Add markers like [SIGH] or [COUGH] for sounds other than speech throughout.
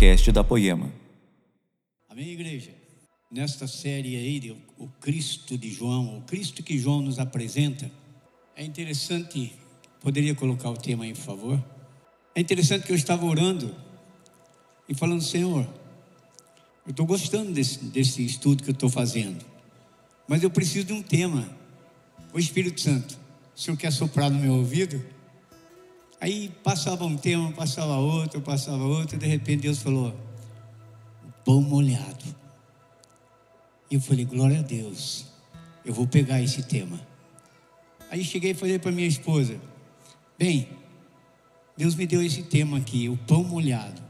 podcast da Poema. Amém, igreja? Nesta série aí, o Cristo de João, o Cristo que João nos apresenta, é interessante, poderia colocar o tema aí, por favor? É interessante que eu estava orando e falando, Senhor, eu estou gostando desse, desse estudo que eu estou fazendo, mas eu preciso de um tema. O Espírito Santo, o Senhor quer soprar no meu ouvido? Aí passava um tema, passava outro, passava outro, e de repente Deus falou: pão molhado. E eu falei: glória a Deus, eu vou pegar esse tema. Aí cheguei e falei para minha esposa: bem, Deus me deu esse tema aqui, o pão molhado.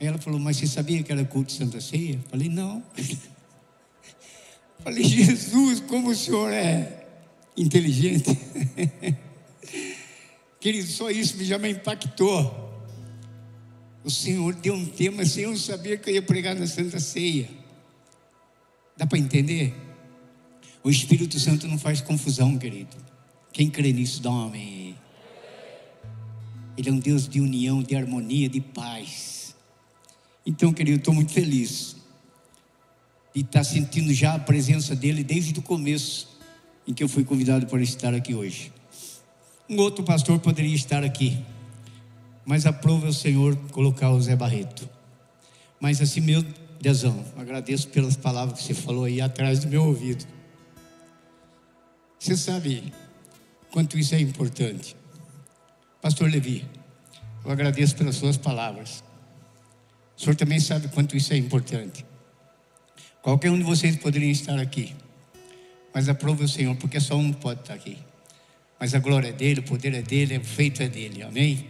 Aí ela falou: mas você sabia que era culto de Santa Ceia? Eu falei: não. [LAUGHS] falei: Jesus, como o senhor é inteligente. [LAUGHS] Querido, só isso já me impactou. O Senhor deu um tema sem eu saber que eu ia pregar na Santa Ceia. Dá para entender? O Espírito Santo não faz confusão, querido. Quem crê nisso, dá um amém. Ele é um Deus de união, de harmonia, de paz. Então, querido, estou muito feliz de estar tá sentindo já a presença dele desde o começo em que eu fui convidado para estar aqui hoje. Um outro pastor poderia estar aqui, mas aprova o Senhor colocar o Zé Barreto. Mas assim, meu Dezão, agradeço pelas palavras que você falou aí atrás do meu ouvido. Você sabe quanto isso é importante. Pastor Levi, eu agradeço pelas suas palavras. O senhor também sabe quanto isso é importante. Qualquer um de vocês poderia estar aqui, mas aprove o Senhor, porque só um pode estar aqui mas a glória é dele, o poder é dele, o feito é dele, amém?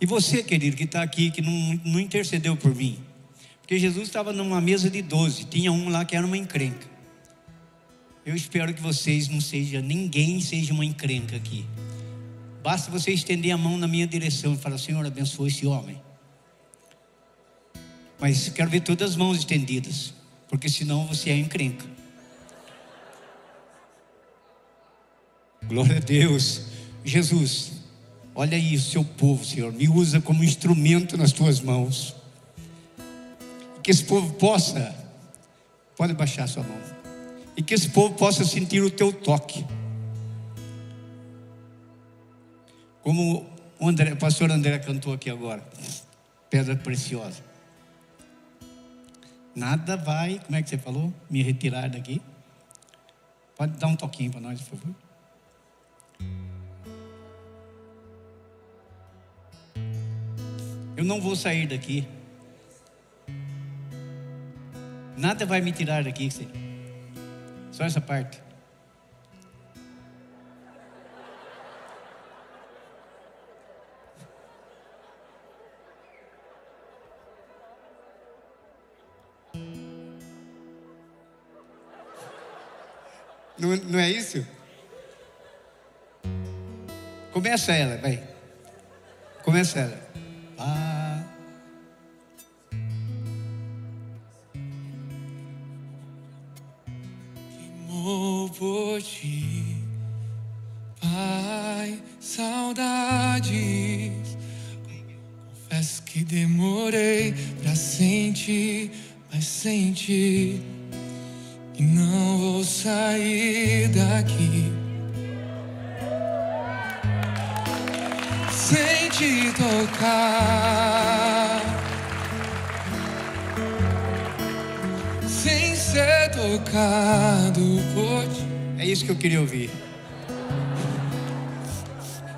E você, querido, que está aqui, que não, não intercedeu por mim, porque Jesus estava numa mesa de doze, tinha um lá que era uma encrenca. Eu espero que vocês não sejam, ninguém seja uma encrenca aqui. Basta você estender a mão na minha direção e falar: Senhor, abençoe esse homem. Mas quero ver todas as mãos estendidas, porque senão você é encrenca. Glória a Deus. Jesus, olha aí o seu povo, Senhor. Me usa como instrumento nas tuas mãos. Que esse povo possa, pode baixar sua mão. E que esse povo possa sentir o teu toque. Como o, André, o pastor André cantou aqui agora. Pedra preciosa. Nada vai, como é que você falou? Me retirar daqui. Pode dar um toquinho para nós, por favor. Eu não vou sair daqui. Nada vai me tirar daqui. Só essa parte. Não, não é isso? Começa ela, vai. Começa ela. Ah. Queimou por ti, Pai, saudades. Confesso que demorei pra sentir, mas senti. E não vou sair daqui te tocar, sem ser tocado por ti. É isso que eu queria ouvir.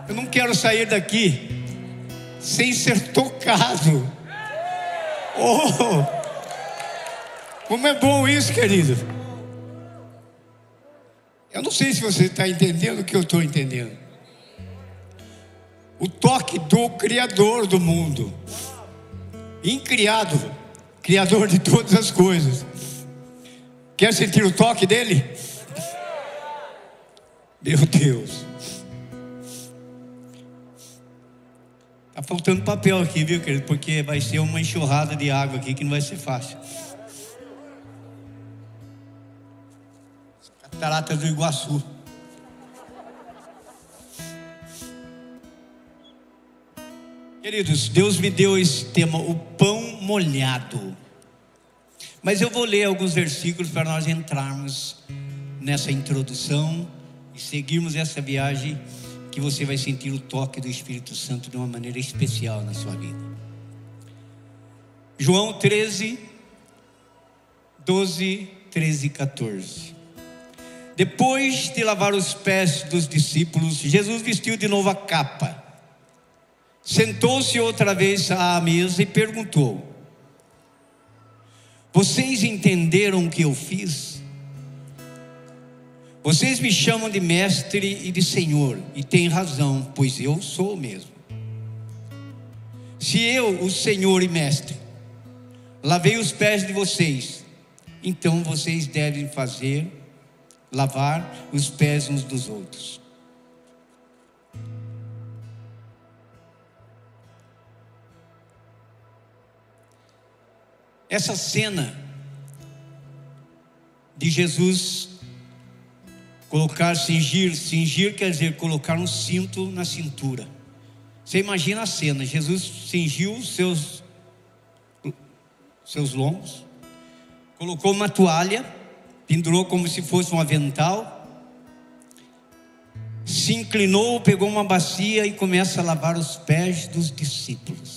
Eu não quero sair daqui sem ser tocado. Oh! Como é bom isso, querido. Eu não sei se você está entendendo o que eu estou entendendo o toque do Criador do mundo, incriado, Criador de todas as coisas. Quer sentir o toque dele? Meu Deus. Está faltando papel aqui, viu, querido? Porque vai ser uma enxurrada de água aqui que não vai ser fácil. Cataratas do Iguaçu. Queridos, Deus me deu esse tema, o pão molhado. Mas eu vou ler alguns versículos para nós entrarmos nessa introdução e seguirmos essa viagem que você vai sentir o toque do Espírito Santo de uma maneira especial na sua vida. João 13, 12, 13 e 14. Depois de lavar os pés dos discípulos, Jesus vestiu de novo a capa, sentou-se outra vez à mesa e perguntou: Vocês entenderam o que eu fiz? Vocês me chamam de mestre e de senhor, e têm razão, pois eu sou mesmo. Se eu, o senhor e mestre, lavei os pés de vocês, então vocês devem fazer lavar os pés uns dos outros. Essa cena de Jesus colocar cingir, cingir quer dizer colocar um cinto na cintura. Você imagina a cena, Jesus cingiu seus seus lombos, colocou uma toalha, pendurou como se fosse um avental, se inclinou, pegou uma bacia e começa a lavar os pés dos discípulos.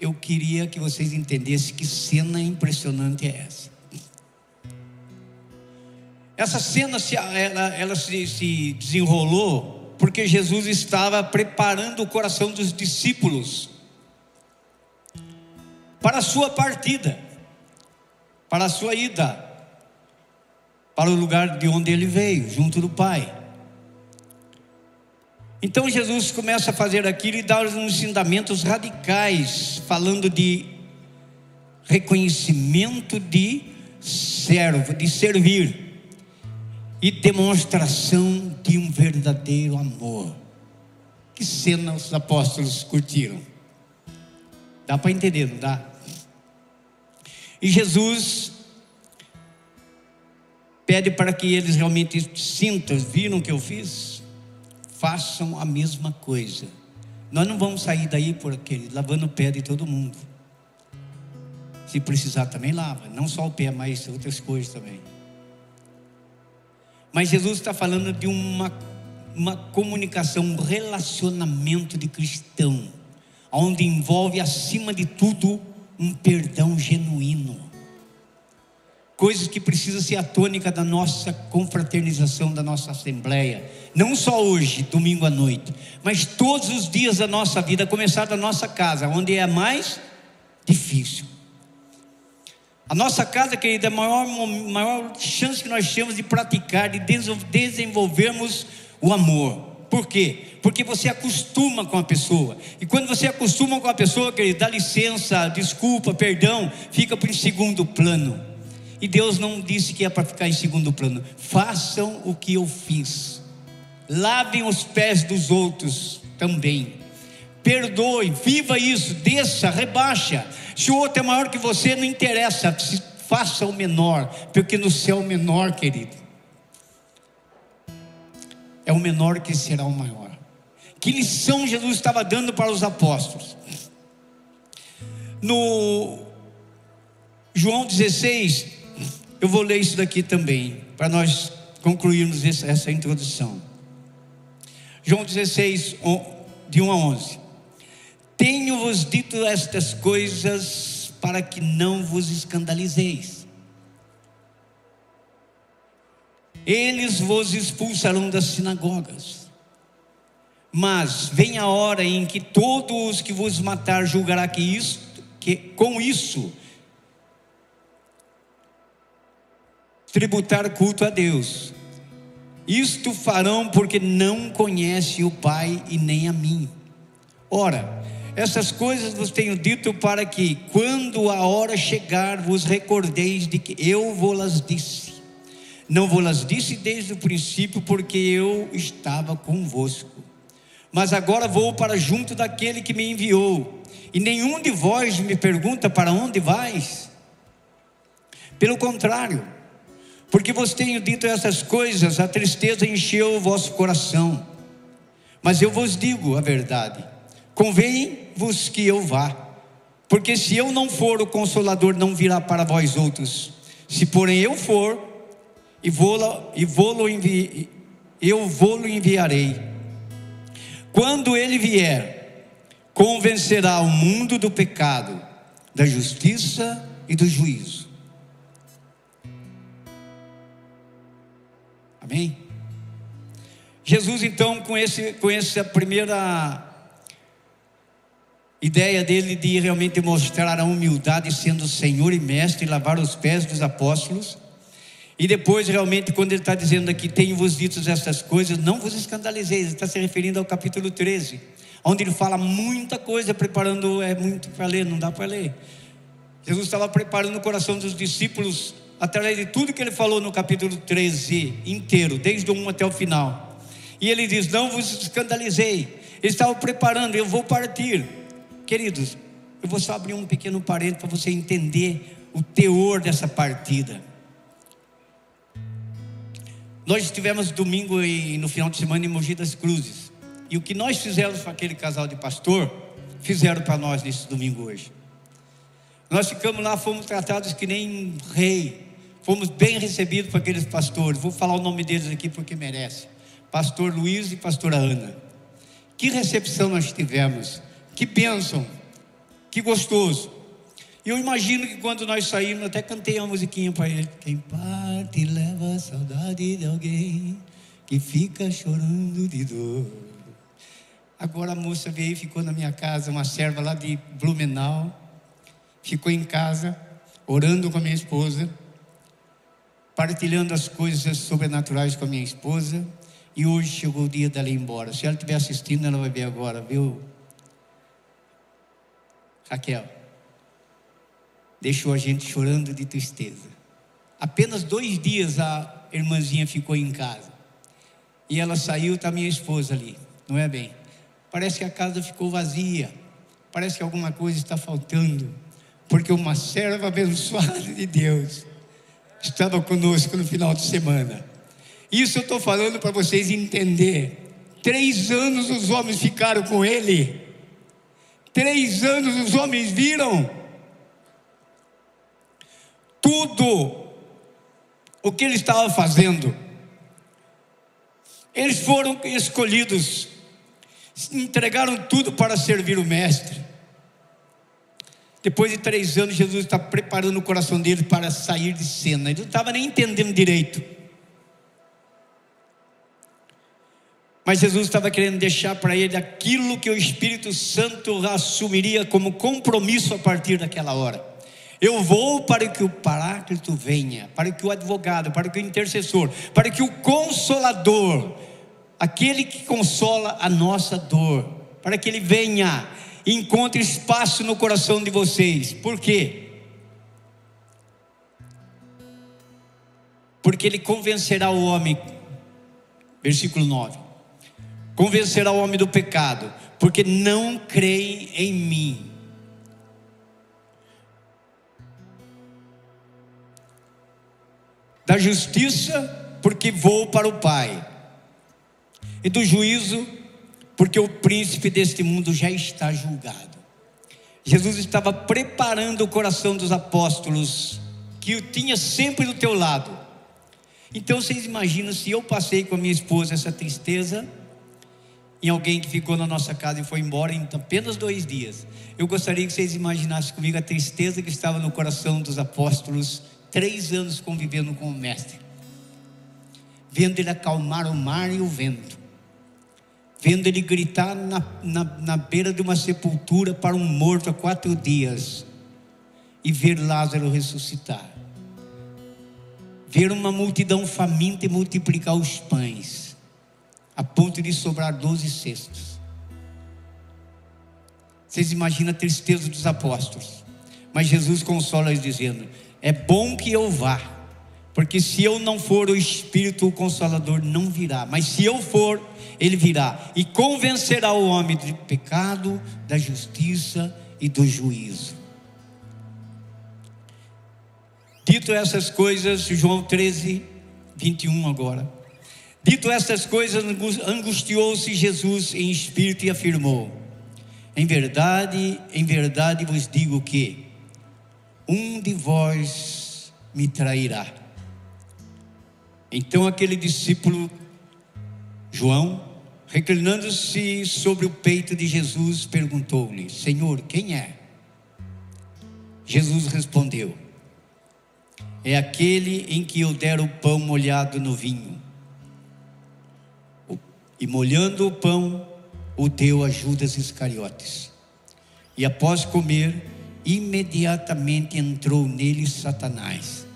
Eu queria que vocês entendessem que cena impressionante é essa. Essa cena ela, ela se, se desenrolou porque Jesus estava preparando o coração dos discípulos para a sua partida, para a sua ida, para o lugar de onde ele veio, junto do Pai. Então Jesus começa a fazer aquilo e dá uns ensinamentos radicais, falando de reconhecimento de servo, de servir e demonstração de um verdadeiro amor. Que cena os apóstolos curtiram? Dá para entender, não dá? E Jesus pede para que eles realmente sintam, viram o que eu fiz? Façam a mesma coisa. Nós não vamos sair daí por aquele lavando o pé de todo mundo. Se precisar também lava, não só o pé, mas outras coisas também. Mas Jesus está falando de uma, uma comunicação, um relacionamento de cristão, onde envolve acima de tudo um perdão genuíno. Coisas que precisam ser a tônica da nossa confraternização, da nossa assembleia. Não só hoje, domingo à noite, mas todos os dias da nossa vida, a começar da nossa casa, onde é mais difícil. A nossa casa, querida, é a maior, maior chance que nós temos de praticar, de desenvolvermos o amor. Por quê? Porque você acostuma com a pessoa. E quando você acostuma com a pessoa, querido, dá licença, desculpa, perdão, fica para em segundo plano. E Deus não disse que é para ficar em segundo plano. Façam o que eu fiz. Lavem os pés dos outros também. Perdoe, viva isso, desça, rebaixa. Se o outro é maior que você, não interessa, faça o menor, porque no céu o menor, querido, é o menor que será o maior. Que lição Jesus estava dando para os apóstolos? No João 16, eu vou ler isso daqui também, para nós concluirmos essa introdução. João 16, de 1 a 11. Tenho-vos dito estas coisas para que não vos escandalizeis. eles vos expulsarão das sinagogas. Mas vem a hora em que todos os que vos matar julgará que isso, que com isso tributar culto a Deus. Isto farão porque não conhece o Pai e nem a mim. Ora, essas coisas vos tenho dito para que, quando a hora chegar, vos recordeis de que eu vou-las disse. Não vou-las disse desde o princípio, porque eu estava convosco. Mas agora vou para junto daquele que me enviou, e nenhum de vós me pergunta para onde vais. Pelo contrário, porque vos tenho dito essas coisas, a tristeza encheu o vosso coração. Mas eu vos digo a verdade: convém-vos que eu vá, Porque se eu não for, o consolador não virá para vós outros. Se porém eu for, e vou e vou eu vou-lo enviarei. Quando ele vier, convencerá o mundo do pecado, da justiça e do juízo. Amém? Jesus, então, com, esse, com essa primeira ideia dele de realmente mostrar a humildade, sendo Senhor e Mestre, e lavar os pés dos apóstolos, e depois, realmente, quando ele está dizendo aqui, tenho-vos dito estas coisas, não vos escandalizeis, ele está se referindo ao capítulo 13, onde ele fala muita coisa, preparando, é muito para ler, não dá para ler. Jesus estava preparando o coração dos discípulos, através de tudo que ele falou no capítulo 13 inteiro, desde o 1 até o final. E ele diz: Não vos escandalizei, ele estava preparando, eu vou partir. Queridos, eu vou só abrir um pequeno parênteses para você entender o teor dessa partida. Nós estivemos domingo e no final de semana em Mogi das Cruzes. E o que nós fizemos para aquele casal de pastor, fizeram para nós nesse domingo hoje. Nós ficamos lá, fomos tratados que nem rei. Fomos bem recebidos por aqueles pastores. Vou falar o nome deles aqui porque merece. Pastor Luiz e pastora Ana. Que recepção nós tivemos. Que bênção. Que gostoso. E eu imagino que quando nós saímos, até cantei uma musiquinha para ele. Quem parte leva a saudade de alguém que fica chorando de dor. Agora a moça veio e ficou na minha casa, uma serva lá de Blumenau. Ficou em casa, orando com a minha esposa, partilhando as coisas sobrenaturais com a minha esposa. E hoje chegou o dia dela ir embora. Se ela estiver assistindo, ela vai ver agora, viu? Raquel deixou a gente chorando de tristeza. Apenas dois dias a irmãzinha ficou em casa. E ela saiu, está minha esposa ali, não é bem? Parece que a casa ficou vazia. Parece que alguma coisa está faltando. Porque uma serva [LAUGHS] abençoada de Deus estava conosco no final de semana. Isso eu estou falando para vocês entender. Três anos os homens ficaram com ele. Três anos os homens viram tudo o que ele estava fazendo. Eles foram escolhidos, entregaram tudo para servir o Mestre. Depois de três anos, Jesus está preparando o coração dele para sair de cena. Ele não estava nem entendendo direito. Mas Jesus estava querendo deixar para ele aquilo que o Espírito Santo assumiria como compromisso a partir daquela hora. Eu vou para que o Paráclito venha, para que o advogado, para que o intercessor, para que o consolador, aquele que consola a nossa dor, para que ele venha encontre espaço no coração de vocês. Por quê? Porque ele convencerá o homem, versículo 9: convencerá o homem do pecado, porque não creem em mim. da justiça, porque vou para o Pai, e do juízo, porque o príncipe deste mundo já está julgado. Jesus estava preparando o coração dos apóstolos, que o tinha sempre do teu lado. Então vocês imaginam se eu passei com a minha esposa essa tristeza em alguém que ficou na nossa casa e foi embora em apenas dois dias. Eu gostaria que vocês imaginassem comigo a tristeza que estava no coração dos apóstolos três anos convivendo com o mestre, vendo ele acalmar o mar e o vento, vendo ele gritar na, na, na beira de uma sepultura para um morto há quatro dias, e ver Lázaro ressuscitar, ver uma multidão faminta e multiplicar os pães, a ponto de sobrar doze cestos. Vocês imaginam a tristeza dos apóstolos, mas Jesus consola eles dizendo: é bom que eu vá, porque se eu não for, o Espírito o Consolador não virá, mas se eu for, ele virá e convencerá o homem do pecado, da justiça e do juízo. Dito essas coisas, João 13, 21 agora. Dito essas coisas, angustiou-se Jesus em espírito e afirmou: Em verdade, em verdade vos digo que um de vós me trairá. Então aquele discípulo, João, reclinando-se sobre o peito de Jesus, perguntou-lhe: Senhor, quem é? Jesus respondeu: É aquele em que eu der o pão molhado no vinho. E molhando o pão, o deu a Judas Iscariotes. E após comer, imediatamente entrou nele Satanás.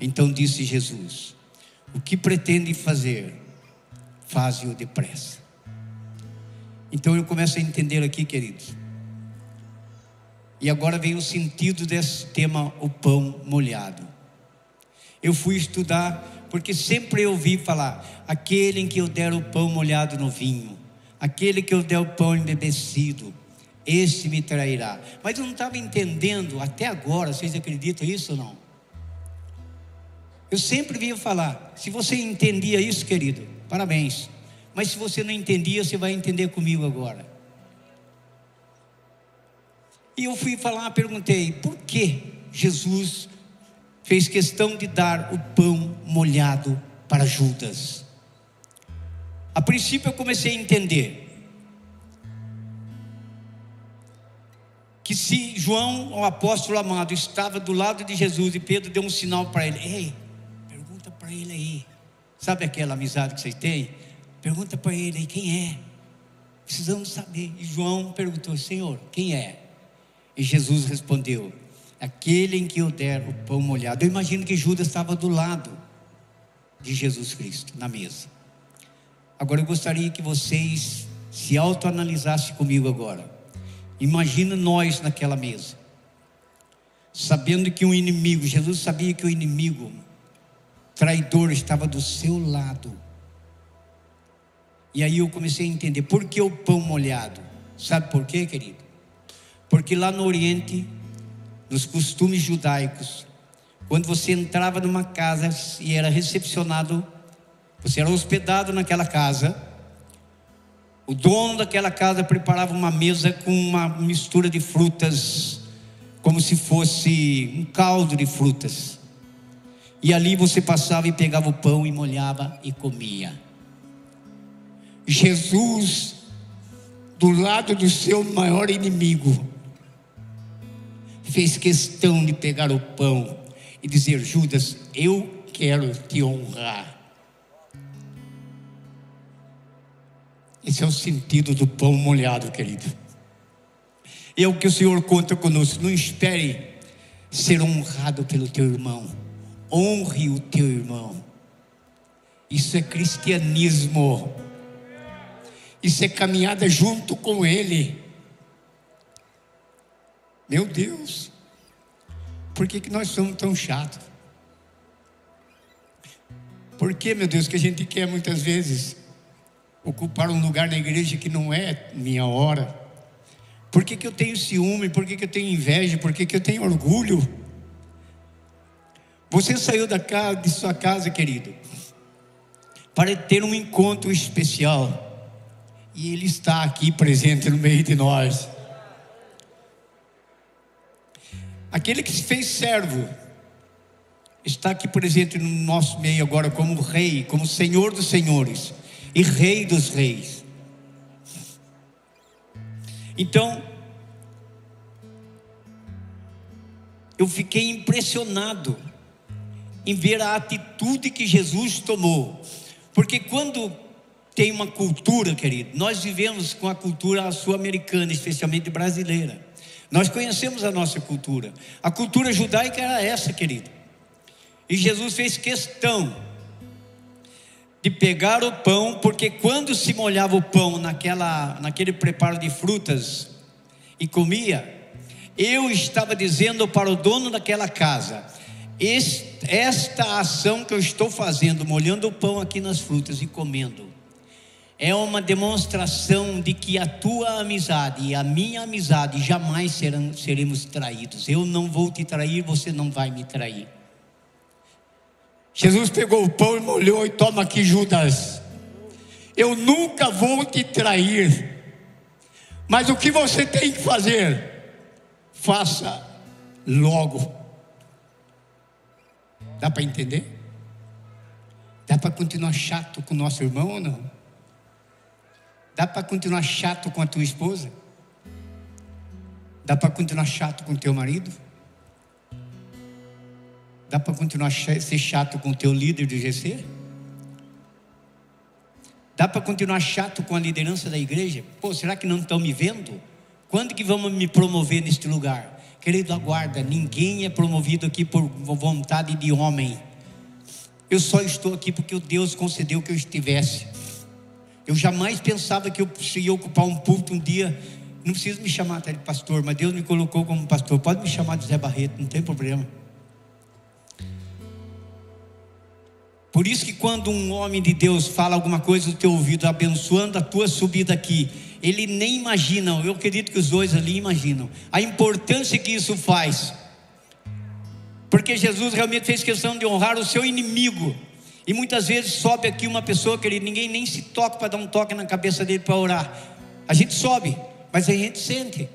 Então disse Jesus: O que pretende fazer? Faze-o depressa. Então eu começo a entender aqui, queridos. E agora vem o sentido desse tema, o pão molhado. Eu fui estudar, porque sempre eu ouvi falar: aquele em que eu der o pão molhado no vinho, aquele que eu der o pão embebecido, esse me trairá. Mas eu não estava entendendo até agora, vocês acreditam isso ou não? Eu sempre vinha falar, se você entendia isso, querido, parabéns. Mas se você não entendia, você vai entender comigo agora. E eu fui falar, perguntei, por que Jesus fez questão de dar o pão molhado para Judas? A princípio eu comecei a entender que se João, o apóstolo amado, estava do lado de Jesus e Pedro deu um sinal para ele: Ei, pergunta para ele aí. Sabe aquela amizade que vocês têm? Pergunta para ele aí quem é. Precisamos saber. E João perguntou: Senhor, quem é? E Jesus respondeu: Aquele em que eu der o pão molhado. Eu imagino que Judas estava do lado de Jesus Cristo, na mesa. Agora eu gostaria que vocês se autoanalisassem comigo agora. Imagina nós naquela mesa, sabendo que um inimigo, Jesus sabia que o inimigo traidor estava do seu lado. E aí eu comecei a entender por que o pão molhado. Sabe por quê, querido? Porque lá no Oriente, nos costumes judaicos, quando você entrava numa casa e era recepcionado, você era hospedado naquela casa, o dono daquela casa preparava uma mesa com uma mistura de frutas, como se fosse um caldo de frutas. E ali você passava e pegava o pão e molhava e comia. Jesus, do lado do seu maior inimigo, fez questão de pegar o pão e dizer: Judas, eu quero te honrar. Esse é o sentido do pão molhado, querido. É o que o Senhor conta conosco. Não espere ser honrado pelo teu irmão. Honre o teu irmão. Isso é cristianismo. Isso é caminhada junto com Ele. Meu Deus, por que, que nós somos tão chatos? Por que, meu Deus, que a gente quer muitas vezes ocupar um lugar na igreja que não é minha hora? Por que, que eu tenho ciúme? Por que, que eu tenho inveja? Por que, que eu tenho orgulho? Você saiu da casa, de sua casa, querido, para ter um encontro especial. E Ele está aqui presente no meio de nós. Aquele que se fez servo, está aqui presente no nosso meio agora como Rei, como Senhor dos Senhores e Rei dos Reis. Então, eu fiquei impressionado em ver a atitude que Jesus tomou, porque quando tem uma cultura, querido, nós vivemos com a cultura sul-americana, especialmente brasileira. Nós conhecemos a nossa cultura. A cultura judaica era essa, querido. E Jesus fez questão de pegar o pão, porque quando se molhava o pão naquela, naquele preparo de frutas e comia, eu estava dizendo para o dono daquela casa: esta ação que eu estou fazendo, molhando o pão aqui nas frutas e comendo, é uma demonstração de que a tua amizade e a minha amizade jamais serão, seremos traídos. Eu não vou te trair, você não vai me trair. Jesus pegou o pão e molhou e toma aqui, Judas. Eu nunca vou te trair. Mas o que você tem que fazer? Faça logo. Dá para entender? Dá para continuar chato com o nosso irmão ou não? Dá para continuar chato com a tua esposa? Dá para continuar chato com o teu marido? Dá para continuar ser chato com o teu líder do GC? Dá para continuar chato com a liderança da igreja? Pô, será que não estão me vendo? Quando que vamos me promover neste lugar? Querido, aguarda, ninguém é promovido aqui por vontade de homem. Eu só estou aqui porque o Deus concedeu que eu estivesse. Eu jamais pensava que eu ia ocupar um púlpito um dia. Não precisa me chamar até de pastor, mas Deus me colocou como pastor. Pode me chamar de Zé Barreto, não tem problema. Por isso que quando um homem de Deus fala alguma coisa no teu ouvido, abençoando a tua subida aqui, ele nem imagina, eu acredito que os dois ali imaginam, a importância que isso faz. Porque Jesus realmente fez questão de honrar o seu inimigo. E muitas vezes sobe aqui uma pessoa, que ninguém nem se toca para dar um toque na cabeça dele para orar. A gente sobe, mas a gente sente.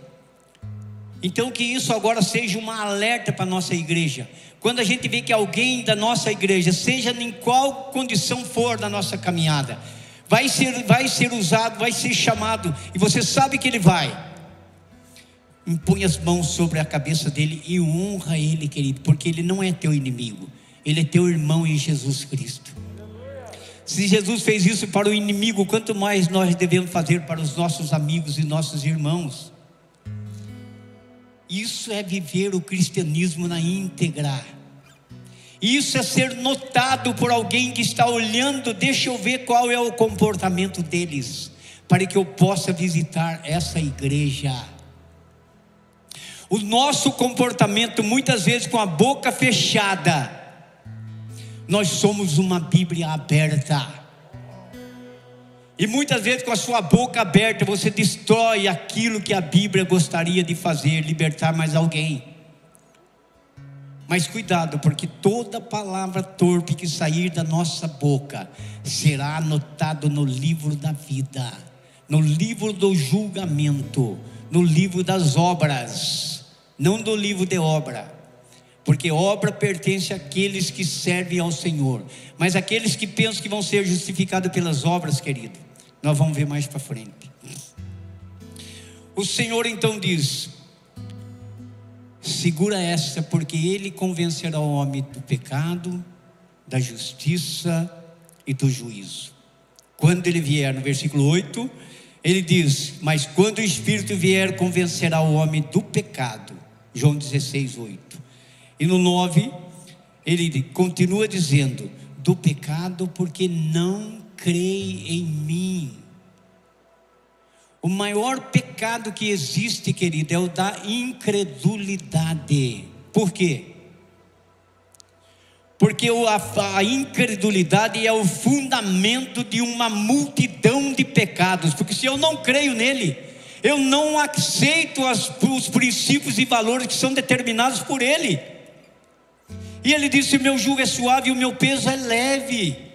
Então que isso agora seja uma alerta para a nossa igreja. Quando a gente vê que alguém da nossa igreja, seja em qual condição for da nossa caminhada, vai ser, vai ser usado, vai ser chamado, e você sabe que ele vai. Impõe as mãos sobre a cabeça dele e honra ele, querido, porque ele não é teu inimigo, ele é teu irmão em Jesus Cristo. Se Jesus fez isso para o inimigo, quanto mais nós devemos fazer para os nossos amigos e nossos irmãos. Isso é viver o cristianismo na íntegra. Isso é ser notado por alguém que está olhando, deixa eu ver qual é o comportamento deles, para que eu possa visitar essa igreja. O nosso comportamento, muitas vezes com a boca fechada, nós somos uma Bíblia aberta. E muitas vezes com a sua boca aberta você destrói aquilo que a Bíblia gostaria de fazer, libertar mais alguém. Mas cuidado, porque toda palavra torpe que sair da nossa boca será anotado no livro da vida, no livro do julgamento, no livro das obras, não do livro de obra. Porque obra pertence àqueles que servem ao Senhor, mas aqueles que pensam que vão ser justificados pelas obras, querido, nós vamos ver mais para frente. O Senhor então diz: segura essa, porque Ele convencerá o homem do pecado, da justiça e do juízo. Quando ele vier, no versículo 8, ele diz: Mas quando o Espírito vier, convencerá o homem do pecado. João 16, 8. E no 9, ele continua dizendo: Do pecado, porque não crei em mim. O maior pecado que existe, querido, é o da incredulidade. Por quê? Porque a, incredulidade é o fundamento de uma multidão de pecados. Porque se eu não creio nele, eu não aceito os princípios e valores que são determinados por ele. E ele disse: Meu jugo é suave e o meu peso é leve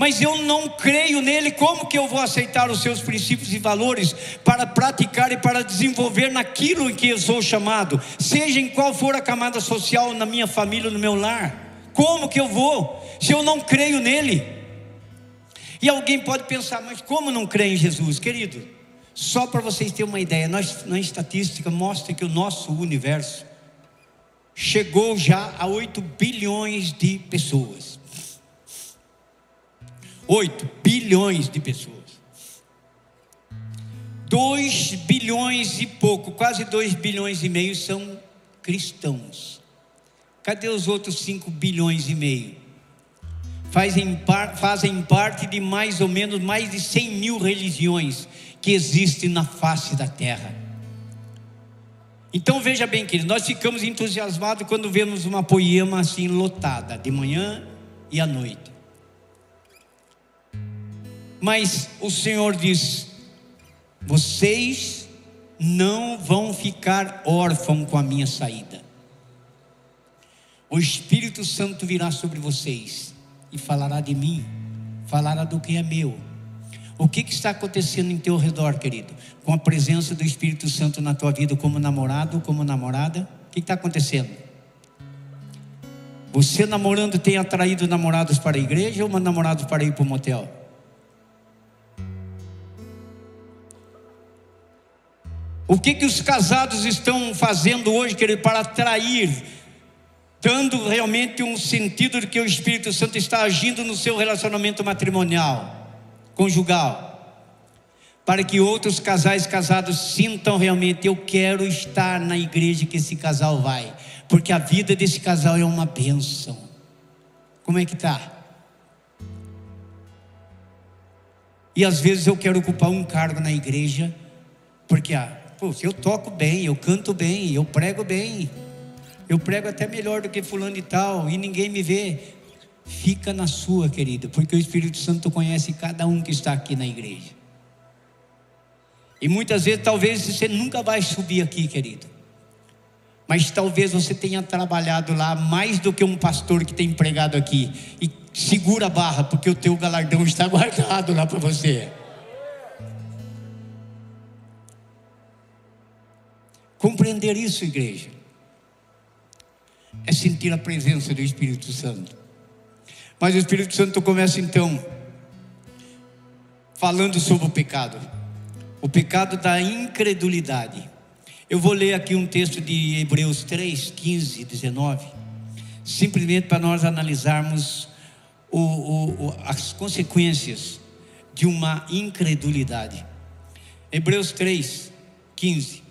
mas eu não creio nele, como que eu vou aceitar os seus princípios e valores para praticar e para desenvolver naquilo em que eu sou chamado, seja em qual for a camada social na minha família, no meu lar? Como que eu vou, se eu não creio nele? E alguém pode pensar, mas como não crê em Jesus, querido? Só para vocês terem uma ideia, nós, na estatística mostra que o nosso universo chegou já a 8 bilhões de pessoas. 8 bilhões de pessoas. 2 bilhões e pouco, quase 2 bilhões e meio são cristãos. Cadê os outros 5 bilhões e meio? Fazem, fazem parte de mais ou menos mais de 100 mil religiões que existem na face da terra. Então veja bem, queridos, nós ficamos entusiasmados quando vemos uma poema assim lotada, de manhã e à noite. Mas o Senhor diz: vocês não vão ficar órfãos com a minha saída. O Espírito Santo virá sobre vocês e falará de mim, falará do que é meu. O que, que está acontecendo em teu redor, querido? Com a presença do Espírito Santo na tua vida como namorado, como namorada? O que está acontecendo? Você namorando tem atraído namorados para a igreja ou namorados para ir para o motel? O que, que os casados estão fazendo hoje, querido, para atrair, dando realmente um sentido de que o Espírito Santo está agindo no seu relacionamento matrimonial, conjugal? Para que outros casais casados sintam realmente, eu quero estar na igreja que esse casal vai, porque a vida desse casal é uma bênção. Como é que está? E às vezes eu quero ocupar um cargo na igreja, porque ah, Pô, eu toco bem, eu canto bem, eu prego bem, eu prego até melhor do que fulano e tal, e ninguém me vê. Fica na sua, querida, porque o Espírito Santo conhece cada um que está aqui na igreja. E muitas vezes, talvez você nunca vai subir aqui, querido. Mas talvez você tenha trabalhado lá mais do que um pastor que tem pregado aqui. E segura a barra, porque o teu galardão está [LAUGHS] guardado lá para você. Compreender isso, igreja, é sentir a presença do Espírito Santo. Mas o Espírito Santo começa então falando sobre o pecado, o pecado da incredulidade. Eu vou ler aqui um texto de Hebreus 3, 15, 19, simplesmente para nós analisarmos o, o, as consequências de uma incredulidade. Hebreus 3, 15.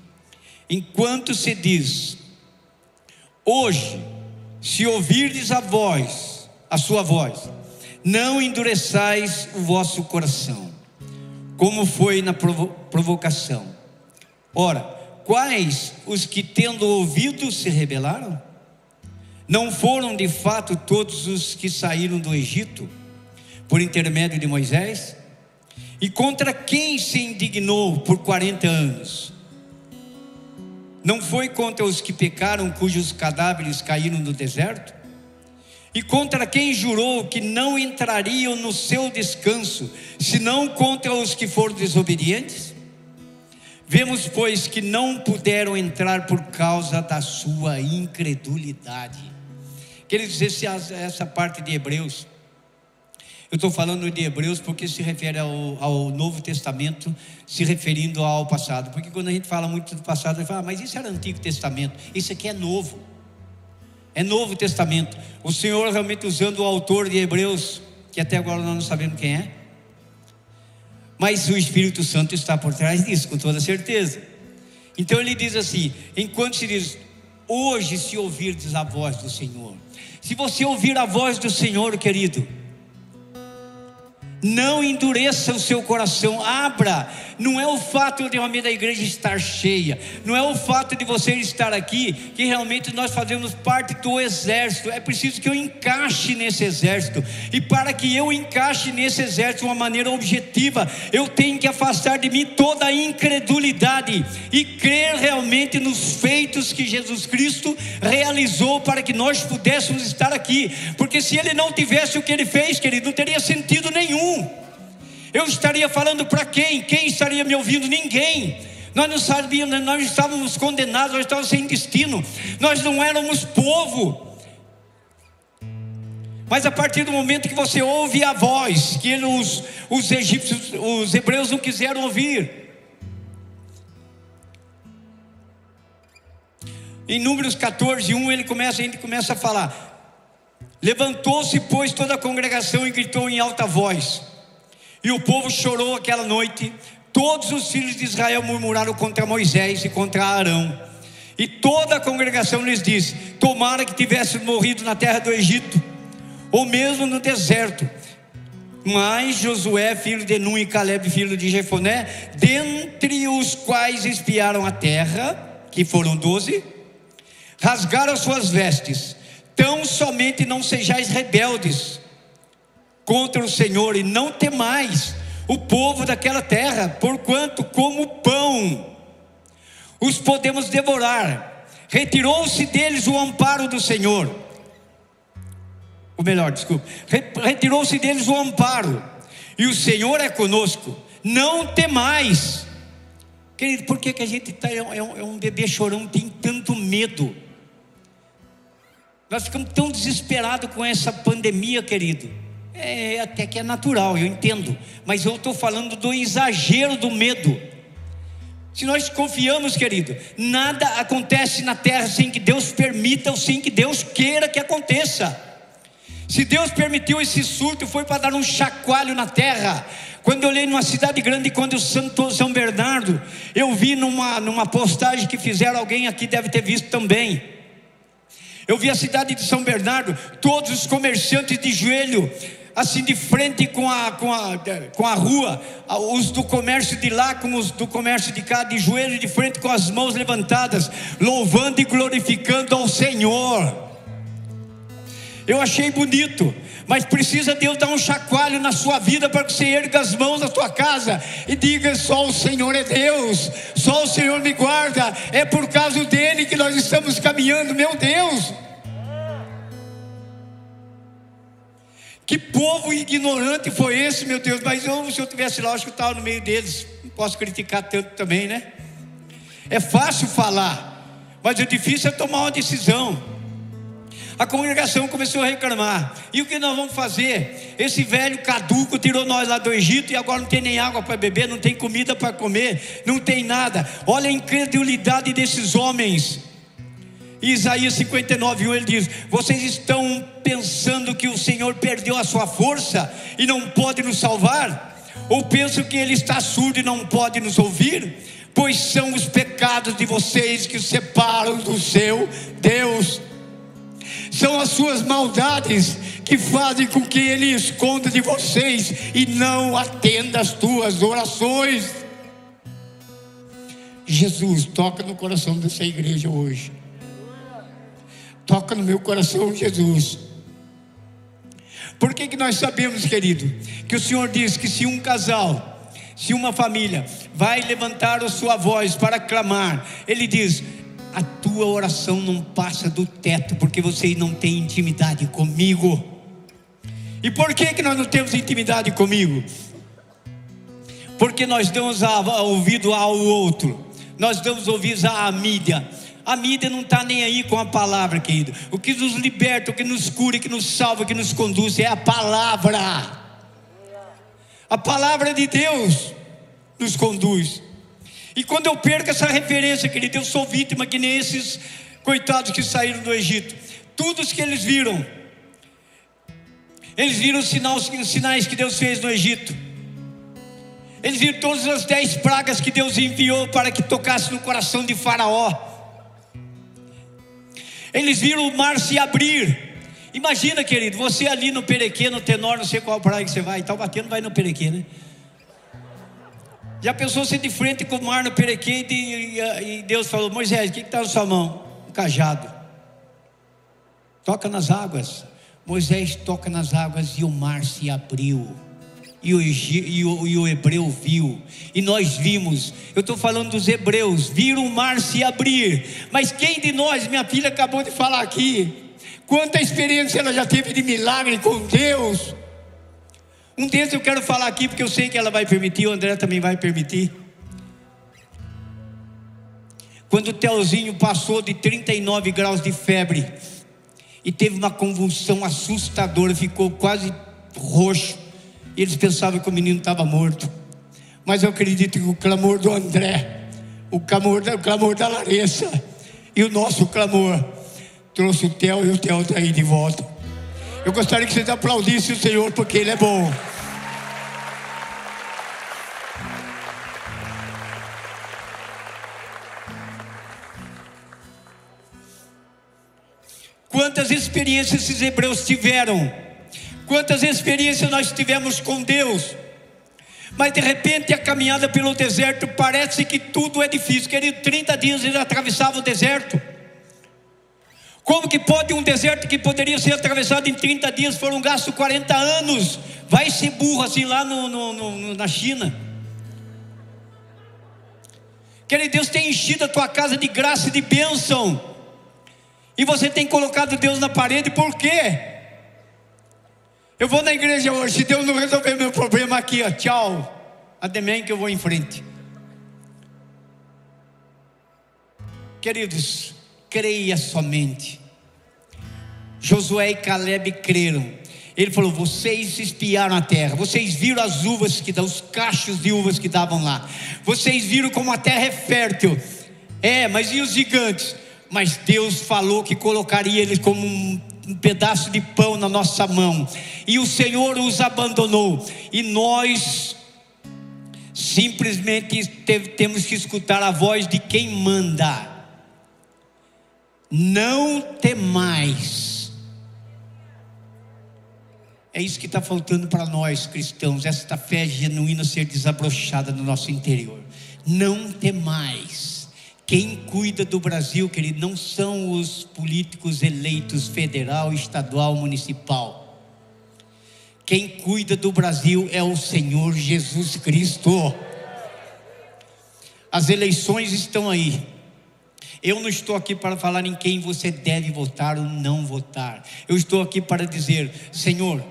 Enquanto se diz, hoje, se ouvirdes a voz, a sua voz, não endureçais o vosso coração, como foi na provo provocação. Ora, quais os que tendo ouvido se rebelaram? Não foram de fato todos os que saíram do Egito por intermédio de Moisés? E contra quem se indignou por 40 anos? Não foi contra os que pecaram, cujos cadáveres caíram no deserto? E contra quem jurou que não entrariam no seu descanso, senão contra os que foram desobedientes? Vemos, pois, que não puderam entrar por causa da sua incredulidade. Queridos, essa parte de Hebreus eu estou falando de Hebreus porque se refere ao, ao, Novo Testamento, se referindo ao passado. Porque quando a gente fala muito do passado, a gente fala, ah, mas isso era Antigo Testamento, isso aqui é novo. É Novo Testamento. O Senhor realmente usando o autor de Hebreus, que até agora nós não sabemos quem é. Mas o Espírito Santo está por trás disso, com toda certeza. Então ele diz assim: enquanto se diz, hoje se ouvirdes a voz do Senhor. Se você ouvir a voz do Senhor, querido, não endureça o seu coração, abra. Não é o fato de uma da igreja estar cheia, não é o fato de você estar aqui que realmente nós fazemos parte do exército. É preciso que eu encaixe nesse exército, e para que eu encaixe nesse exército de uma maneira objetiva, eu tenho que afastar de mim toda a incredulidade e crer realmente nos feitos que Jesus Cristo realizou para que nós pudéssemos estar aqui, porque se ele não tivesse o que ele fez, querido, não teria sentido nenhum. Eu estaria falando para quem? Quem estaria me ouvindo? Ninguém. Nós não sabíamos, nós estávamos condenados, nós estávamos sem destino, nós não éramos povo. Mas a partir do momento que você ouve a voz, que os, os egípcios, os hebreus não quiseram ouvir. Em Números 14, 1, ele começa, ele começa a falar: Levantou-se, pois, toda a congregação e gritou em alta voz. E o povo chorou aquela noite. Todos os filhos de Israel murmuraram contra Moisés e contra Arão. E toda a congregação lhes disse: Tomara que tivesse morrido na terra do Egito, ou mesmo no deserto. Mas Josué, filho de Nun, e Caleb, filho de Jefoné, dentre os quais espiaram a terra, que foram doze, rasgaram suas vestes Tão somente não sejais rebeldes contra o Senhor e não temais o povo daquela terra, porquanto como pão os podemos devorar. Retirou-se deles o amparo do Senhor. Ou melhor, desculpe, retirou-se deles o amparo, e o Senhor é conosco. Não temais. Querido, por que, que a gente tá, é, um, é um bebê chorão, tem tanto medo? Nós ficamos tão desesperados com essa pandemia, querido. É até que é natural, eu entendo. Mas eu estou falando do exagero do medo. Se nós confiamos, querido, nada acontece na terra sem que Deus permita ou sem que Deus queira que aconteça. Se Deus permitiu esse surto, foi para dar um chacoalho na terra. Quando eu olhei numa cidade grande, quando o Santo São Bernardo, eu vi numa, numa postagem que fizeram, alguém aqui deve ter visto também. Eu vi a cidade de São Bernardo, todos os comerciantes de joelho, assim de frente com a, com a, com a rua, os do comércio de lá com os do comércio de cá, de joelho de frente com as mãos levantadas, louvando e glorificando ao Senhor. Eu achei bonito, mas precisa Deus dar um chacoalho na sua vida para que você erga as mãos na sua casa e diga: só o Senhor é Deus, só o Senhor me guarda, é por causa dele que nós estamos caminhando, meu Deus. Que povo ignorante foi esse, meu Deus? Mas eu, se eu tivesse lá, acho que eu estava no meio deles. Não posso criticar tanto também, né? É fácil falar, mas o difícil é tomar uma decisão. A congregação começou a reclamar. E o que nós vamos fazer? Esse velho caduco tirou nós lá do Egito e agora não tem nem água para beber, não tem comida para comer, não tem nada. Olha a incredulidade desses homens. Isaías 59, 1 ele diz: Vocês estão pensando que o Senhor perdeu a sua força e não pode nos salvar? Ou pensam que Ele está surdo e não pode nos ouvir? Pois são os pecados de vocês que os separam do seu Deus são as suas maldades que fazem com que Ele esconda de vocês e não atenda as tuas orações. Jesus, toca no coração dessa igreja hoje. Toca no meu coração, Jesus. Por que, que nós sabemos, querido, que o Senhor diz que se um casal, se uma família vai levantar a sua voz para clamar, Ele diz: a tua oração não passa do teto, porque você não tem intimidade comigo. E por que, que nós não temos intimidade comigo? Porque nós damos ouvido ao outro, nós damos ouvidos à mídia. A mídia não está nem aí com a palavra, querido. O que nos liberta, o que nos cura, o que nos salva, o que nos conduz é a palavra. A palavra de Deus nos conduz. E quando eu perco essa referência, querido, eu sou vítima que nem esses coitados que saíram do Egito. Tudo que eles viram, eles viram os sinais, os sinais que Deus fez no Egito. Eles viram todas as dez pragas que Deus enviou para que tocasse no coração de Faraó. Eles viram o mar se abrir. Imagina, querido, você ali no Perequê, no Tenor, não sei qual praia que você vai, batendo, vai no Perequê, né? Já pensou ser de frente com o mar no Perequê e, Deus falou: Moisés, o que está na sua mão? Um cajado. Toca nas águas. Moisés toca nas águas e o mar se abriu. E o, e, o, e o, hebreu viu, e nós vimos, eu estou falando dos hebreus, viram o mar se abrir, mas quem de nós, minha filha acabou de falar aqui, quanta experiência ela já teve de milagre com Deus, um deles eu quero falar aqui porque eu sei que ela vai permitir, o André também vai permitir. Quando o Telzinho passou de 39 graus de febre e teve uma convulsão assustadora, ficou quase roxo. E eles pensavam que o menino estava morto. Mas eu acredito que o clamor do André, o clamor, o clamor da Larissa e o nosso clamor trouxe o Theo e o Theo está aí de volta. Eu gostaria que vocês aplaudissem o Senhor porque Ele é bom. Quantas experiências esses hebreus tiveram? Quantas experiências nós tivemos com Deus? Mas de repente a caminhada pelo deserto parece que tudo é difícil. Querido, 30 dias ele atravessava o deserto. Como que pode um deserto que poderia ser atravessado em 30 dias foram gastos 40 anos? Vai ser burro assim lá no, no, no, na China. Querido, Deus tem enchido a tua casa de graça e de bênção. E você tem colocado Deus na parede, por quê? Eu vou na igreja hoje, se Deus não resolver meu problema aqui, ó, tchau. Ademém que eu vou em frente. Queridos, creia somente. Josué e Caleb creram. Ele falou: Vocês espiaram a terra, vocês viram as uvas que os cachos de uvas que davam lá, vocês viram como a terra é fértil. É, mas e os gigantes? Mas Deus falou que colocaria eles como um, um pedaço de pão na nossa mão, e o Senhor os abandonou, e nós simplesmente temos que escutar a voz de quem manda. Não temais. É isso que está faltando para nós cristãos, esta fé genuína ser desabrochada no nosso interior. Não temais. Quem cuida do Brasil, querido, não são os políticos eleitos federal, estadual, municipal. Quem cuida do Brasil é o Senhor Jesus Cristo. As eleições estão aí. Eu não estou aqui para falar em quem você deve votar ou não votar. Eu estou aqui para dizer: Senhor,